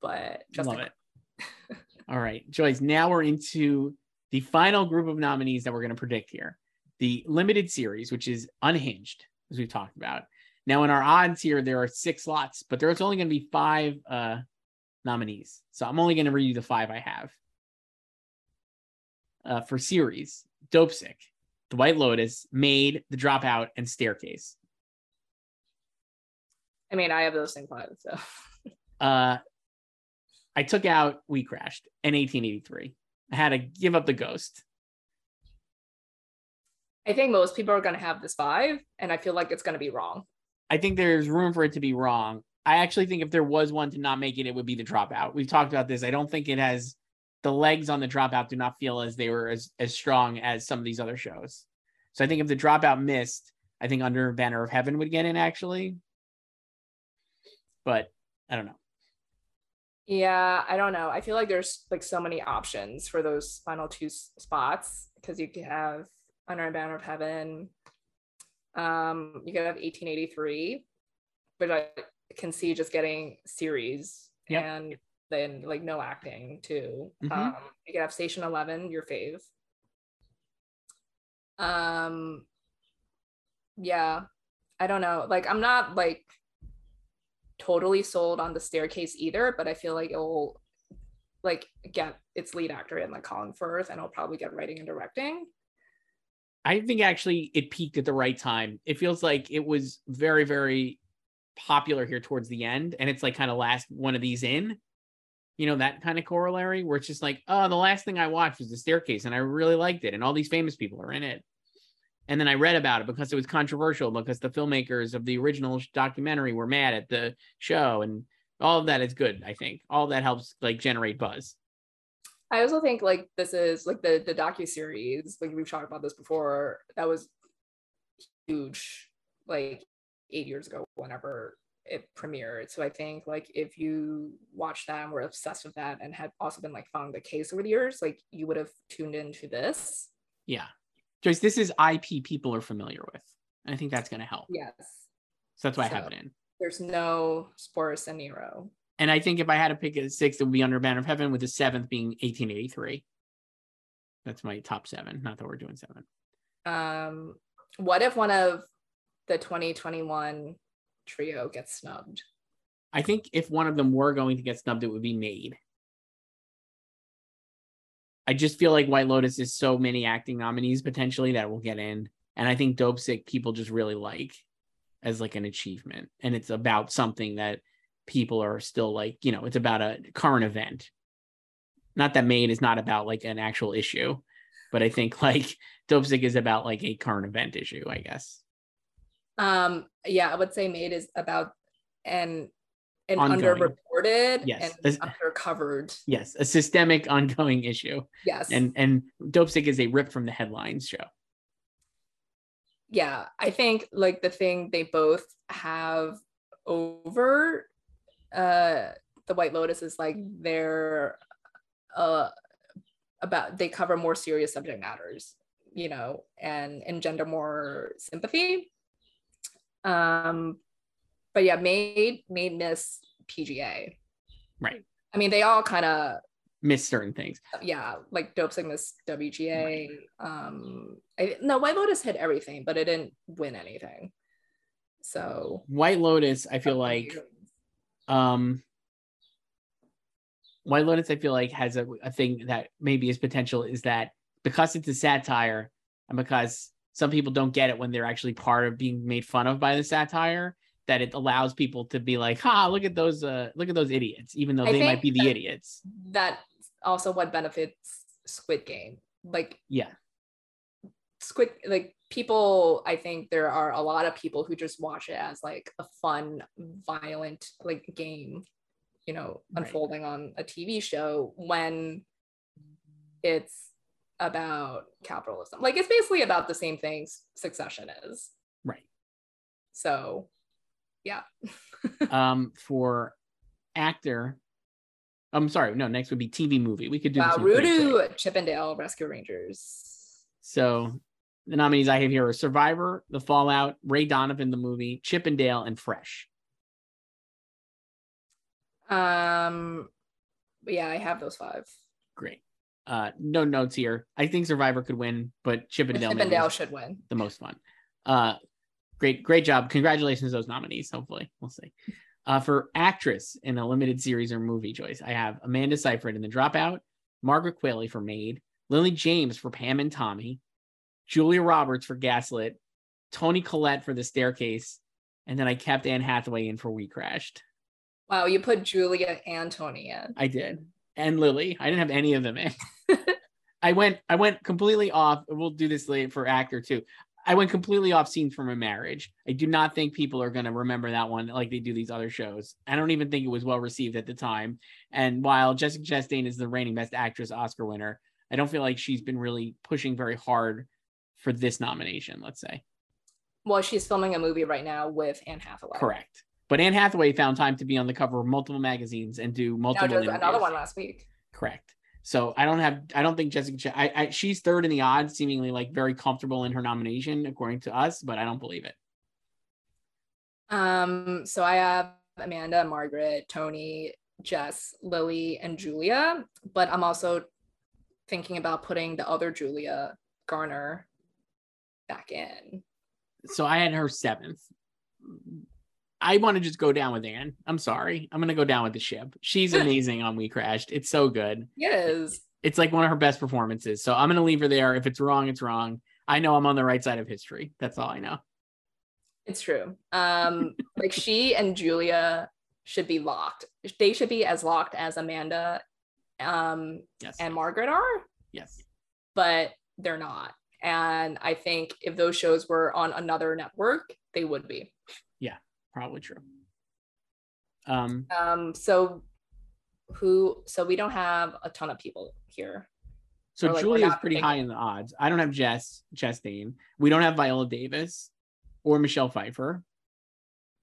But just love it. <laughs> All right, Joyce. Now we're into the final group of nominees that we're going to predict here. The limited series, which is unhinged, as we've talked about. Now, in our odds here, there are six slots, but there's only going to be five uh, nominees. So I'm only going to read you the five I have. Uh, for series, Dopesick, The White Lotus, Maid, The Dropout, and Staircase. I mean, I have those same five. So, uh, I took out We Crashed in 1883. I had to give up the ghost. I think most people are going to have this five, and I feel like it's going to be wrong. I think there's room for it to be wrong. I actually think if there was one to not make it, it would be the dropout. We've talked about this. I don't think it has the legs on the dropout do not feel as they were as, as strong as some of these other shows. So I think if the dropout missed, I think Under Banner of Heaven would get in actually. But I don't know. Yeah, I don't know. I feel like there's like so many options for those final two spots because you could have Under Banner of Heaven. Um, you could have 1883, but I can see just getting series yep. and then like no acting too. Mm-hmm. Um, you could have Station Eleven, your fave. Um, yeah, I don't know. Like I'm not like totally sold on the staircase either, but I feel like it will like get its lead actor in like Colin Firth and it'll probably get writing and directing. I think actually it peaked at the right time. It feels like it was very, very popular here towards the end, and it's like kind of last one of these in. You know, that kind of corollary where it's just like, oh, the last thing I watched was the staircase, and I really liked it, and all these famous people are in it. And then I read about it because it was controversial because the filmmakers of the original documentary were mad at the show and all of that is good, I think. All that helps like generate buzz. I also think like this is like the the docu series, like we've talked about this before, that was huge like 8 years ago whenever it premiered. So I think like if you watched that and were obsessed with that and had also been like following the case over the years, like you would have tuned into this. Yeah. Joyce, this is IP people are familiar with. And I think that's going to help. Yes. So that's why so I have it in. There's no Sporus and Nero. And I think if I had to pick a sixth, it would be Under Banner of Heaven, with the seventh being 1883. That's my top seven. Not that we're doing seven. Um, what if one of the 2021 trio gets snubbed? I think if one of them were going to get snubbed, it would be Maid. I just feel like White Lotus is so many acting nominees potentially that will get in. And I think Dopesick people just really like as like an achievement. And it's about something that people are still like, you know, it's about a current event. Not that Maid is not about like an actual issue, but I think <laughs> like Dopesick is about like a current event issue, I guess. Um, yeah, I would say Maid is about an an ongoing. underreported yes. and undercovered. Yes, a systemic ongoing issue. Yes. And and Dopesick is a rip from the headlines show. Yeah, I think like the thing they both have over uh the White Lotus is like they're uh about they cover more serious subject matters, you know, and engender more sympathy. Um but yeah, Maid Maid miss PGA. Right. I mean, they all kind of miss certain things. Yeah, like Dope Dopesick missed WGA. Right. Um, I, no, White Lotus hit everything, but it didn't win anything. So White Lotus, I feel like, um, White Lotus, I feel like has a, a thing that maybe is potential is that because it's a satire and because some people don't get it when they're actually part of being made fun of by the satire that it allows people to be like, "Ha, look at those uh look at those idiots," even though I they might be the idiots. That's also what benefits Squid Game. Like yeah. Squid like people I think there are a lot of people who just watch it as like a fun violent like game, you know, right. unfolding on a TV show when it's about capitalism. Like it's basically about the same things Succession is. Right. So yeah. <laughs> um, for actor, I'm sorry, no, next would be TV movie. We could do wow, Rudu, Chip 'n Dale, Rescue Rangers. So the nominees I have here are Survivor, The Fallout, Ray Donovan, the movie, Chip 'n Dale, and Fresh. Um, yeah, I have those five. Great. Uh, no notes here. I think Survivor could win, but Chip 'n Dale, Chip 'n Dale should win. The most fun. Uh, great, great job. Congratulations, those nominees. Hopefully, we'll see. Uh, for actress in a limited series or movie Joyce, I have Amanda Seyfried in The Dropout, Margaret Qualley for Maid, Lily James for Pam and Tommy, Julia Roberts for Gaslit, Toni Collette for The Staircase, and then I kept Anne Hathaway in for We Crashed. Wow, you put Julia and Toni in. I did, and Lily. I didn't have any of them in. <laughs> I went I went completely off. We'll do this later for actor too. I went completely off scenes from a marriage. I do not think people are going to remember that one like they do these other shows. I don't even think it was well received at the time. And while Jessica Chastain is the reigning best actress Oscar winner, I don't feel like she's been really pushing very hard for this nomination, let's say. Well, she's filming a movie right now with Anne Hathaway. Correct. But Anne Hathaway found time to be on the cover of multiple magazines and do multiple. No, another one last week. Correct. So I don't have, I don't think Jessica, Ch- I, I, she's third in the odds, seemingly like very comfortable in her nomination according to us, but I don't believe it. Um, so I have Amanda, Margaret, Toni, Jess, Lily, and Julia, but I'm also thinking about putting the other Julia Garner back in. So I had her seventh. I want to just go down with Anne. I'm sorry. I'm gonna go down with the ship. She's <laughs> amazing on We Crashed. It's so good. Yes. It's like one of her best performances. So I'm gonna leave her there. If it's wrong, it's wrong. I know I'm on the right side of history. That's all I know. It's true. Um, <laughs> like she and Julia should be locked. They should be as locked as Amanda um yes. and Margaret are. Yes. But they're not. And I think if those shows were on another network, they would be. Yeah probably true. Um, um, so who, so we don't have a ton of people here. So like, Julia is pretty high in the odds. I don't have Jess Jess Chastain. We don't have Viola Davis or Michelle Pfeiffer.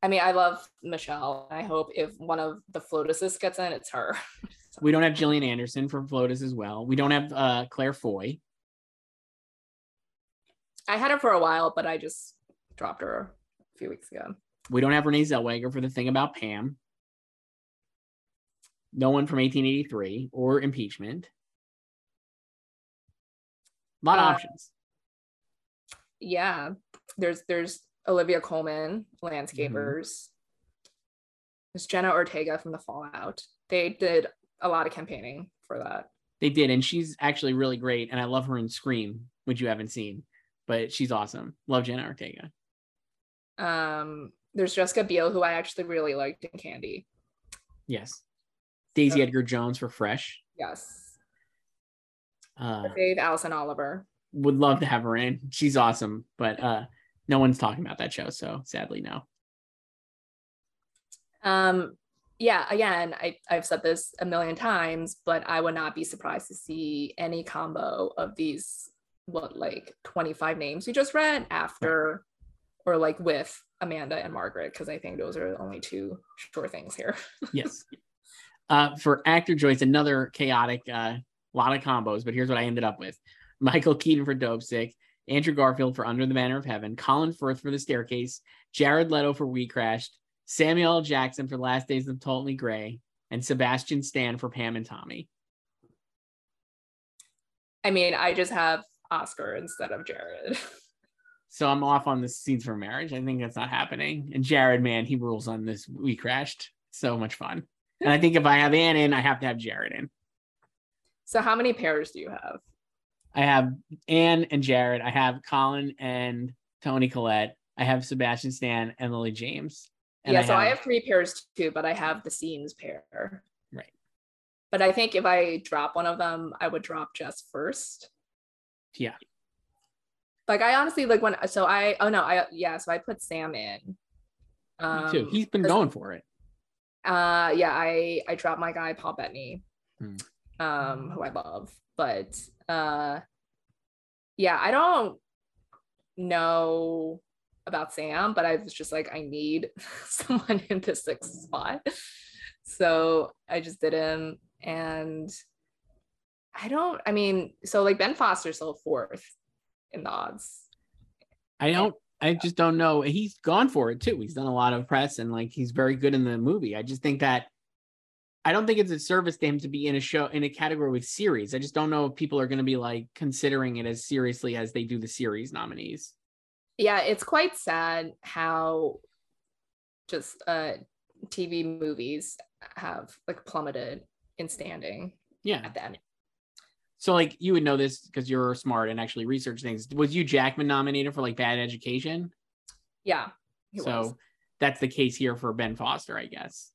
I mean, I love Michelle. I hope if one of the FLOTUSes gets in, it's her. <laughs> we don't have Gillian Anderson for FLOTUS as well. We don't have uh, Claire Foy. I had her for a while, but I just dropped her a few weeks ago. We don't have Renee Zellweger for the thing about Pam. No one from 1883 or impeachment. A lot of uh, options. Yeah. There's there's Olivia Colman, landscapers. Mm-hmm. There's Jenna Ortega from the Fallout. They did a lot of campaigning for that. They did, and she's actually really great. And I love her in Scream, which you haven't seen, but she's awesome. Love Jenna Ortega. Um, there's Jessica Biel, who I actually really liked in Candy. Yes. Daisy so, Edgar Jones for Fresh. Yes. Uh, Dave Alison Oliver. Would love to have her in. She's awesome, but uh, no one's talking about that show, so sadly, no. Um, yeah, again, I, I've said this a million times, but I would not be surprised to see any combo of these, what, like 25 names we just read after or like with Amanda and Margaret because I think those are the only two sure things here. <laughs> yes. Uh, for actor Joyce, another chaotic uh, lot of combos, but here's what I ended up with: Michael Keaton for Dopesick, Andrew Garfield for Under the Banner of Heaven, Colin Firth for The Staircase, Jared Leto for We Crashed, Samuel L. Jackson for Last Days of Ptolemy Grey, and Sebastian Stan for Pam and Tommy. I mean, I just have Oscar instead of Jared. <laughs> So I'm off on the scenes for marriage. I think that's not happening. And Jared, man, he rules on this. We crashed. So much fun. And I think if I have Anne in, I have to have Jared in. So how many pairs do you have? I have Anne and Jared. I have Colin and Toni Collette. I have Sebastian Stan and Lily James. And yeah, I so have... I have three pairs too, but I have the scenes pair. Right. But I think if I drop one of them, I would drop Jess first. Yeah. Like I honestly like when so I oh no I yeah so I put Sam in. Um, Me too. Um, He's been going for it. Uh yeah I I dropped my guy Paul Bettany, hmm. um who I love, but uh yeah I don't know about Sam, but I was just like I need <laughs> someone in the sixth spot, so I just did him and. I don't, I mean, so like Ben Foster's still fourth in the odds. I don't. I just don't know. He's gone for it too. He's done a lot of press and like he's very good in the movie. I just think that I don't think it's a service to him to be in a show in a category with series. I just don't know if people are going to be like considering it as seriously as they do the series nominees. Yeah, it's quite sad how just uh TV movies have like plummeted in standing. Yeah. At the end. So like you would know this because you're smart and actually research things. Was Hugh Jackman nominated for like Bad Education? Yeah. So was. that's the case here for Ben Foster, I guess.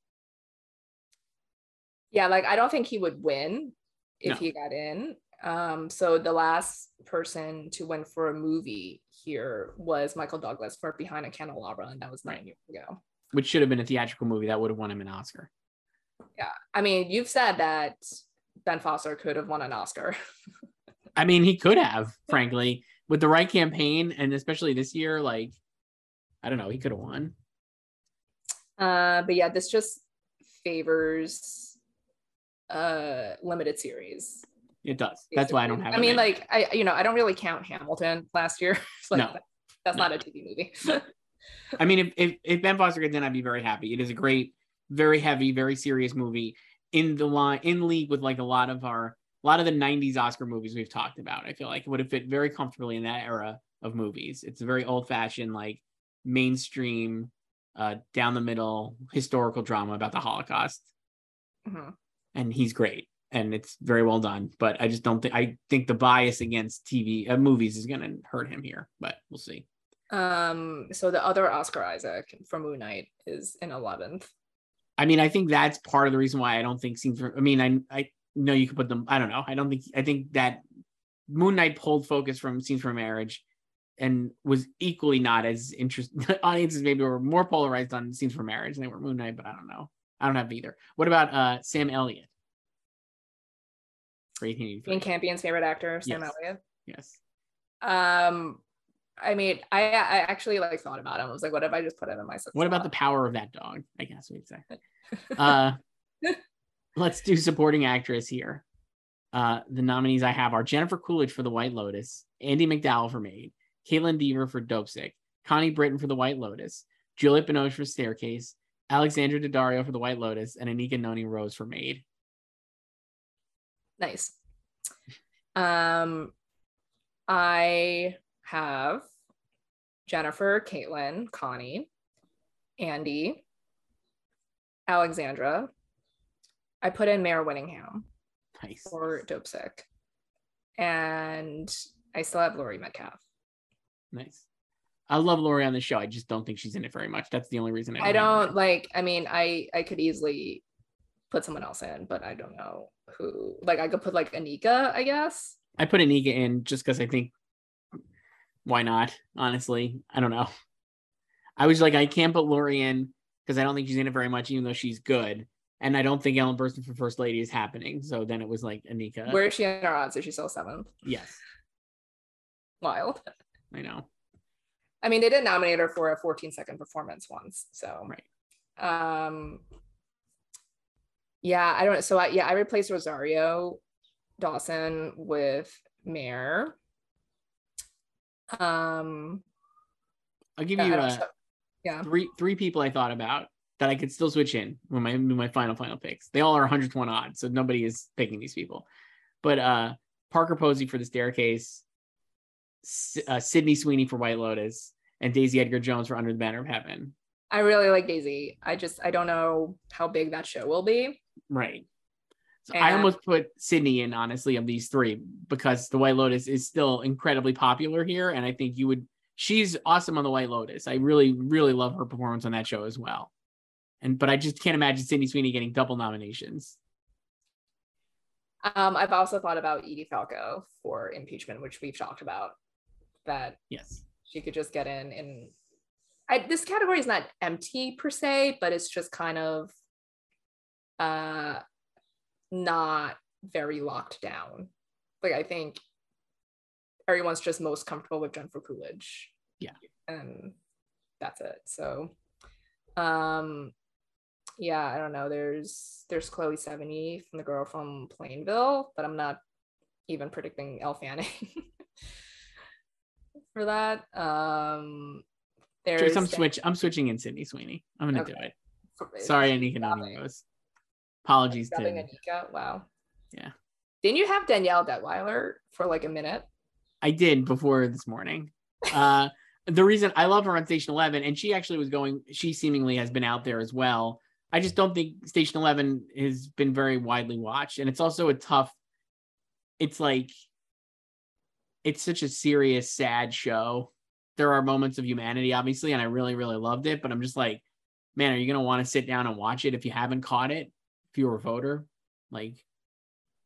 Yeah, like I don't think he would win if no. he got in. Um, so the last person to win for a movie here was Michael Douglas for Behind a Candelabra, and that was nine years ago. Which should have been a theatrical movie that would have won him an Oscar. Yeah, I mean, you've said that Ben Foster could have won an Oscar. <laughs> I mean, he could have, frankly, with the right campaign, and especially this year. Like, I don't know, he could have won. Uh, but yeah, this just favors uh limited series it does. That's why I don't have. I mean, like I, you know, I don't really count Hamilton last year. <laughs> like, no, that's no. not a TV movie. I mean, if, if, if Ben Foster gets in, I'd be very happy. It is a great, very heavy, very serious movie in the line in league with like a lot of our a lot of the '90s Oscar movies we've talked about. I feel like it would have fit very comfortably in that era of movies. It's a very old fashioned, like mainstream, uh, down the middle historical drama about the Holocaust. Mm-hmm. And he's great and it's very well done. But I just don't think I think the bias against TV uh, movies is going to hurt him here. But we'll see. Um. So the other Oscar Isaac from Moon Knight is in eleventh. I mean, I think that's part of the reason why I don't think scenes. For, I mean, I I know you could put them. I don't know. I don't think. I think that Moon Knight pulled focus from scenes from marriage and was equally not as interested. <laughs> Audiences maybe were more polarized on scenes from marriage than they were Moon Knight, but I don't know. I don't have either. What about uh Sam Elliott? Great Jane Campion's favorite actor, Sam yes. Elliott. Yes. Um, I mean, I I actually like thought about him. I was like, what if I just put him in my? What about the power of that dog? I guess we'd say. uh, <laughs> let's do supporting actress here. Uh, the nominees I have are Jennifer Coolidge for The White Lotus, Andie MacDowell for Maid, Kaitlyn Dever for Dopesick, Connie Britton for The White Lotus, Juliette Binoche for Staircase, Alexandra Daddario for The White Lotus, and Anika Noni Rose for Maid. Nice. Um, I have Jennifer, Kaitlyn, Connie, Andie, Alexandra. I put in Mare Winningham nice. for Dopesick. And I still have Laurie Metcalf. Nice. I love Laurie on the show. I just don't think she's in it very much. That's the only reason I don't, I don't like I mean I I could easily put someone else in, but I don't know who. Like I could put like Anika, I guess. I put Anika in just because I think why not? Honestly, I don't know. <laughs> I was like, I can't put Laurie in because I don't think she's in it very much, even though she's good. And I don't think Ellen Burstyn for First Lady is happening. So then it was like Anika. Where is she in our odds? Is she still seventh? Yes. Wild. I know. I mean, they did nominate her for a 14 second performance once. So right. Um, yeah, I don't. So I, yeah, I replaced Rosario Dawson with Mare. Um, I'll give you uh, yeah three three people I thought about that I could still switch in when my my final final picks. They all are 101 odds, so nobody is picking these people. But uh Parker Posey for the staircase, uh, Sydney Sweeney for White Lotus, and Daisy Edgar Jones for Under the Banner of Heaven. I really like Daisy. I just I don't know how big that show will be. Right. So and... I almost put Sydney in honestly of these three because the White Lotus is still incredibly popular here, and I think you would. She's awesome on the White Lotus. I really, really love her performance on that show as well. And but I just can't imagine Sydney Sweeney getting double nominations. Um, I've also thought about Edie Falco for impeachment, which we've talked about. That yes, she could just get in and I, this category is not empty per se, but it's just kind of uh, not very locked down. Like I think everyone's just most comfortable with Jennifer Coolidge. Yeah. And that's it. So um yeah, I don't know. There's there's Chloe Sevigny from the girl from Plainville, but I'm not even predicting Elle Fanning <laughs> for that. Um there's I'm switch. I'm switching in Sydney Sweeney. I'm gonna okay. do it. Sorry, Anika Noni Rose. Apologies to Anika. Wow. Yeah. Didn't you have Danielle Deadwyler for like a minute? I did before this morning. <laughs> Uh, the reason I love her on Station Eleven, and she actually was going. She seemingly has been out there as well I just don't think Station Eleven has been very widely watched, and it's also a tough. It's like, it's such a serious, sad show. There are moments of humanity, obviously, and I really, really loved it. But I'm just like, man, are you gonna want to sit down and watch it if you haven't caught it? If you're a voter, like,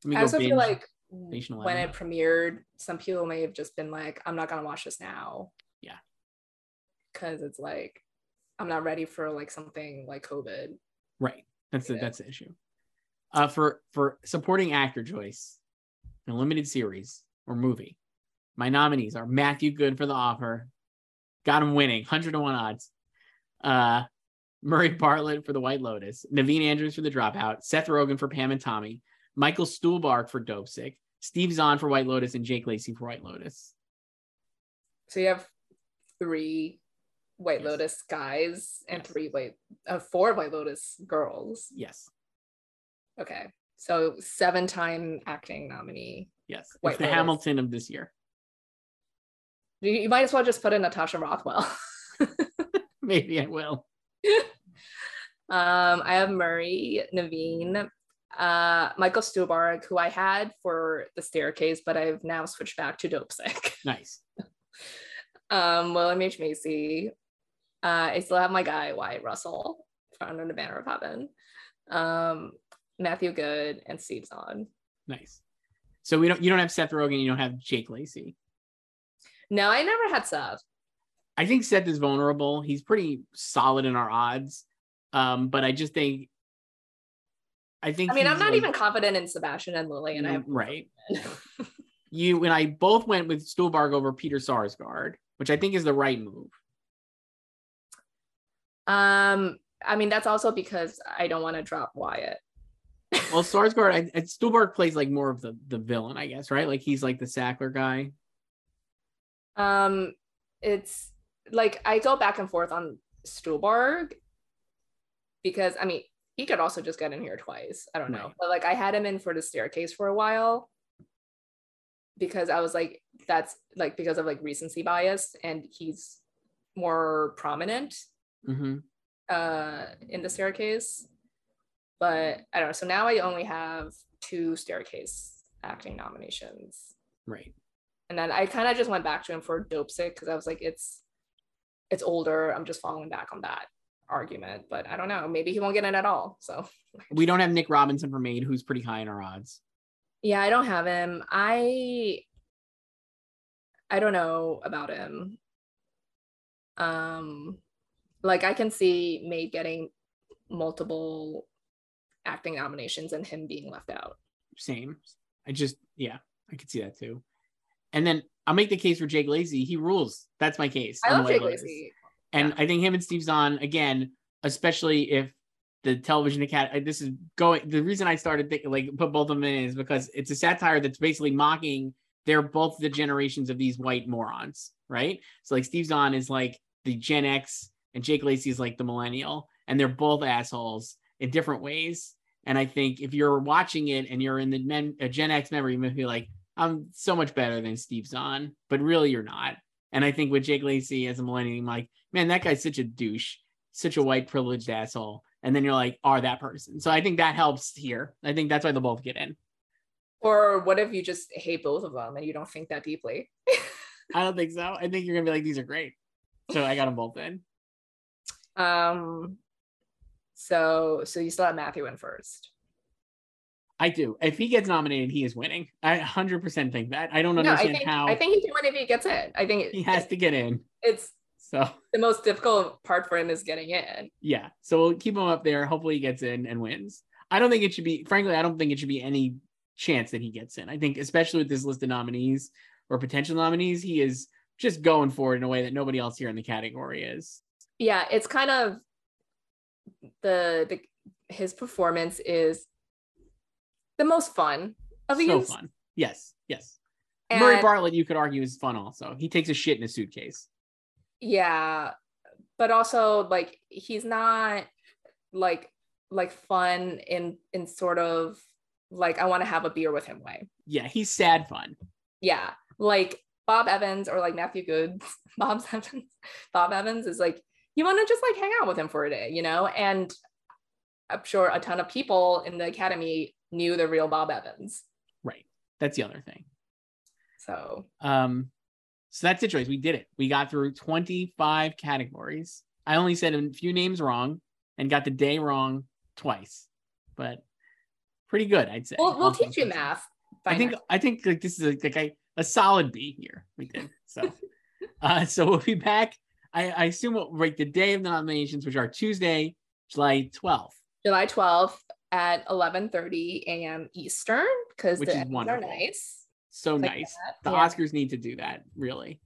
I also feel like when it premiered, some people may have just been like, I'm not gonna watch this now. Yeah. Cause it's like I'm not ready for like something like COVID. Right. That's the that's the issue. Uh for for supporting actor Joyce in a limited series or movie. My nominees are Matthew Goode for the offer. Got him winning, 100 to 1 odds. Uh Murray Bartlett for the White Lotus, Naveen Andrews for the Dropout, Seth Rogen for Pam and Tommy, Michael Stuhlbarg for Dopesick, Steve Zahn for White Lotus, and Jake Lacy for White Lotus. So you have three White yes. Lotus guys and yes. three White, uh, four White Lotus girls. Yes. Okay, so seven-time acting nominee. Yes, White it's the Lotus. Hamilton of this year. You, you might as well just put in Natasha Rothwell. <laughs> <laughs> Maybe I will. <laughs> um, I have Murray, Naveen, uh, Michael Stuhlbarg, who I had for the staircase, but I've now switched back to Dope Dopesick. <laughs> Nice. um, William H. Macy. Uh, I still have my guy, Wyatt Russell, from Under the Banner of Heaven. Um, Matthew Goode and Steve Zahn. Nice. So we don't you don't have Seth Rogen, you don't have Jake Lacy. No, I never had Seth. I think Seth is vulnerable. He's pretty solid in our odds. Um, but I just think I think. I mean, I'm not like, even confident in Sebastian and Lily, and I have mm, right. <laughs> you and I both went with Stuhlbarg over Peter Sarsgaard, which I think is the right move. Um, I mean, that's also because I don't want to drop Wyatt. <laughs> well, Sarsgaard, I, I, Stuhlbarg plays like more of the the villain, I guess, right? Like he's like the Sackler guy. Um, it's like I go back and forth on Stuhlbarg because I mean he could also just get in here twice. I don't know. Right. But like I had him in for the staircase for a while because I was like, that's like because of like recency bias and he's more prominent mm-hmm. uh in the staircase. But I don't know. So now I only have two staircase acting nominations. Right. And then I kind of just went back to him for dope sick because I was like, it's it's older. I'm just following back on that argument, but I don't know. Maybe he won't get in at all. So we don't have Nick Robinson for Maid, who's pretty high in our odds. Yeah, I don't have him. I I don't know about him. Um like I can see Maid getting multiple acting nominations and him being left out. Same. I just yeah, I could see that too. And then I'll make the case for Jake Lacy. He rules. That's my case. I love Jake Lacy. And yeah. I think him and Steve Zahn, again, especially if the television academy, this is going, the reason I started thinking, like, put both of them in is because it's a satire that's basically mocking they're both the generations of these white morons, right? So, like, Steve Zahn is like the Gen X and Jake Lacy is like the millennial, and they're both assholes in different ways. And I think if you're watching it and you're in the men, a Gen X memory, you might be like, I'm so much better than Steve Zahn, but really you're not. And I think with Jake Lacy as a millennial, I'm like, man, that guy's such a douche, such a white privileged asshole. And then you're like, are that person. So I think that helps here. I think that's why they both get in. Or what if you just hate both of them and you don't think that deeply? <laughs> I don't think so. I think you're gonna be like, these are great. So I got them both in. Um so so you still have Matthew in first. I do. If he gets nominated, he is winning. I 100% think that. I don't understand no, I think, how. I think he can win if he gets in. I think he has to get in. It's so the most difficult part for him is getting in. Yeah. So we'll keep him up there. Hopefully he gets in and wins. I don't think it should be, frankly, I don't think it should be any chance that he gets in. I think, especially with this list of nominees or potential nominees, he is just going for it in a way that nobody else here in the category is. Yeah. It's kind of the, the his performance is the most fun of. So fun. Yes, yes. And Murray Bartlett, you could argue, is fun also. He takes a shit in a suitcase. Yeah. But also like he's not like like fun in in sort of like I want to have a beer with him way. Yeah, he's sad fun. Yeah. Like Bob Evans or like Matthew Goode, <laughs> Bob Evans, Bob Evans is like, you want to just like hang out with him for a day, you know? And I'm sure a ton of people in the academy knew the real Bob Evans. Right. That's the other thing. So, um, so that's the choice. We did it. We got through 25 categories. I only said a few names wrong and got the day wrong twice, but pretty good, I'd say. We'll, we'll teach you math. I think I think like this is like, like a, a solid B here. We did so. <laughs> uh, so we'll be back. I, I assume we'll write the day of the nominations, which are Tuesday, July 12th. July 12th at 11:30 a.m. Eastern because the is are nice. So like nice. That. The yeah. Oscars need to do that, really.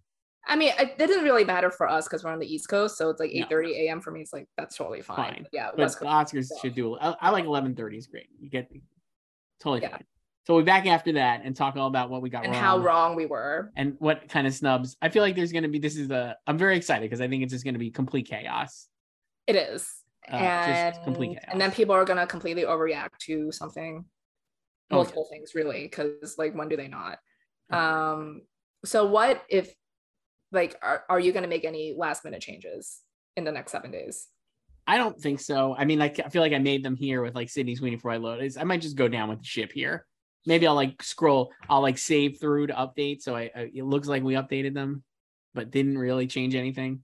I mean, it didn't really matter for us because we're on the East Coast, so it's like 8 30 a.m. for me. It's like that's totally fine. fine. yeah, but West the Oscars so. should do. I, I like 11:30 is great. You get totally yeah. fine. So we'll be back after that and talk all about what we got and wrong. how wrong we were and what kind of snubs. I feel like there's going to be. This is a. I'm very excited because I think it's just going to be complete chaos. It is, uh, and complete chaos. And then people are going to completely overreact to something, oh, multiple yeah. things, really, because like when do they not? Um. So what if like are, are you going to make any last minute changes in the next seven days i don't think so i mean like i feel like i made them here with like sydney sweeney before i load i might just go down with the ship here maybe i'll like scroll i'll like save through to update so I, I it looks like we updated them but didn't really change anything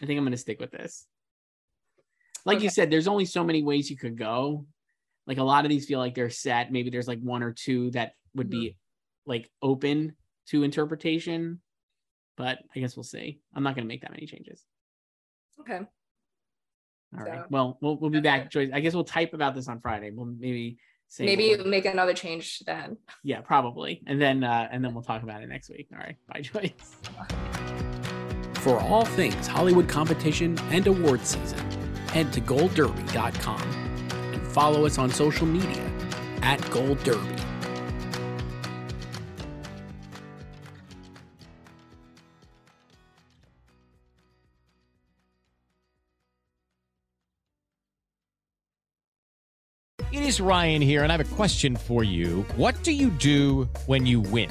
i think i'm going to stick with this like okay. you said there's only so many ways you could go like a lot of these feel like they're set maybe there's like one or two that would be mm-hmm. like open to interpretation but I guess we'll see. I'm not going to make that many changes. Okay. All so, right. Well, we'll we'll be okay. back, Joyce. I guess we'll type about this on Friday. We'll maybe say maybe make another change then. Yeah, probably, and then uh, and then we'll talk about it next week. All right. Bye, Joyce. For all things Hollywood competition and award season, head to goldderby.com and follow us on social media at Gold Derby. It is Ryan here, and I have a question for you. What do you do when you win?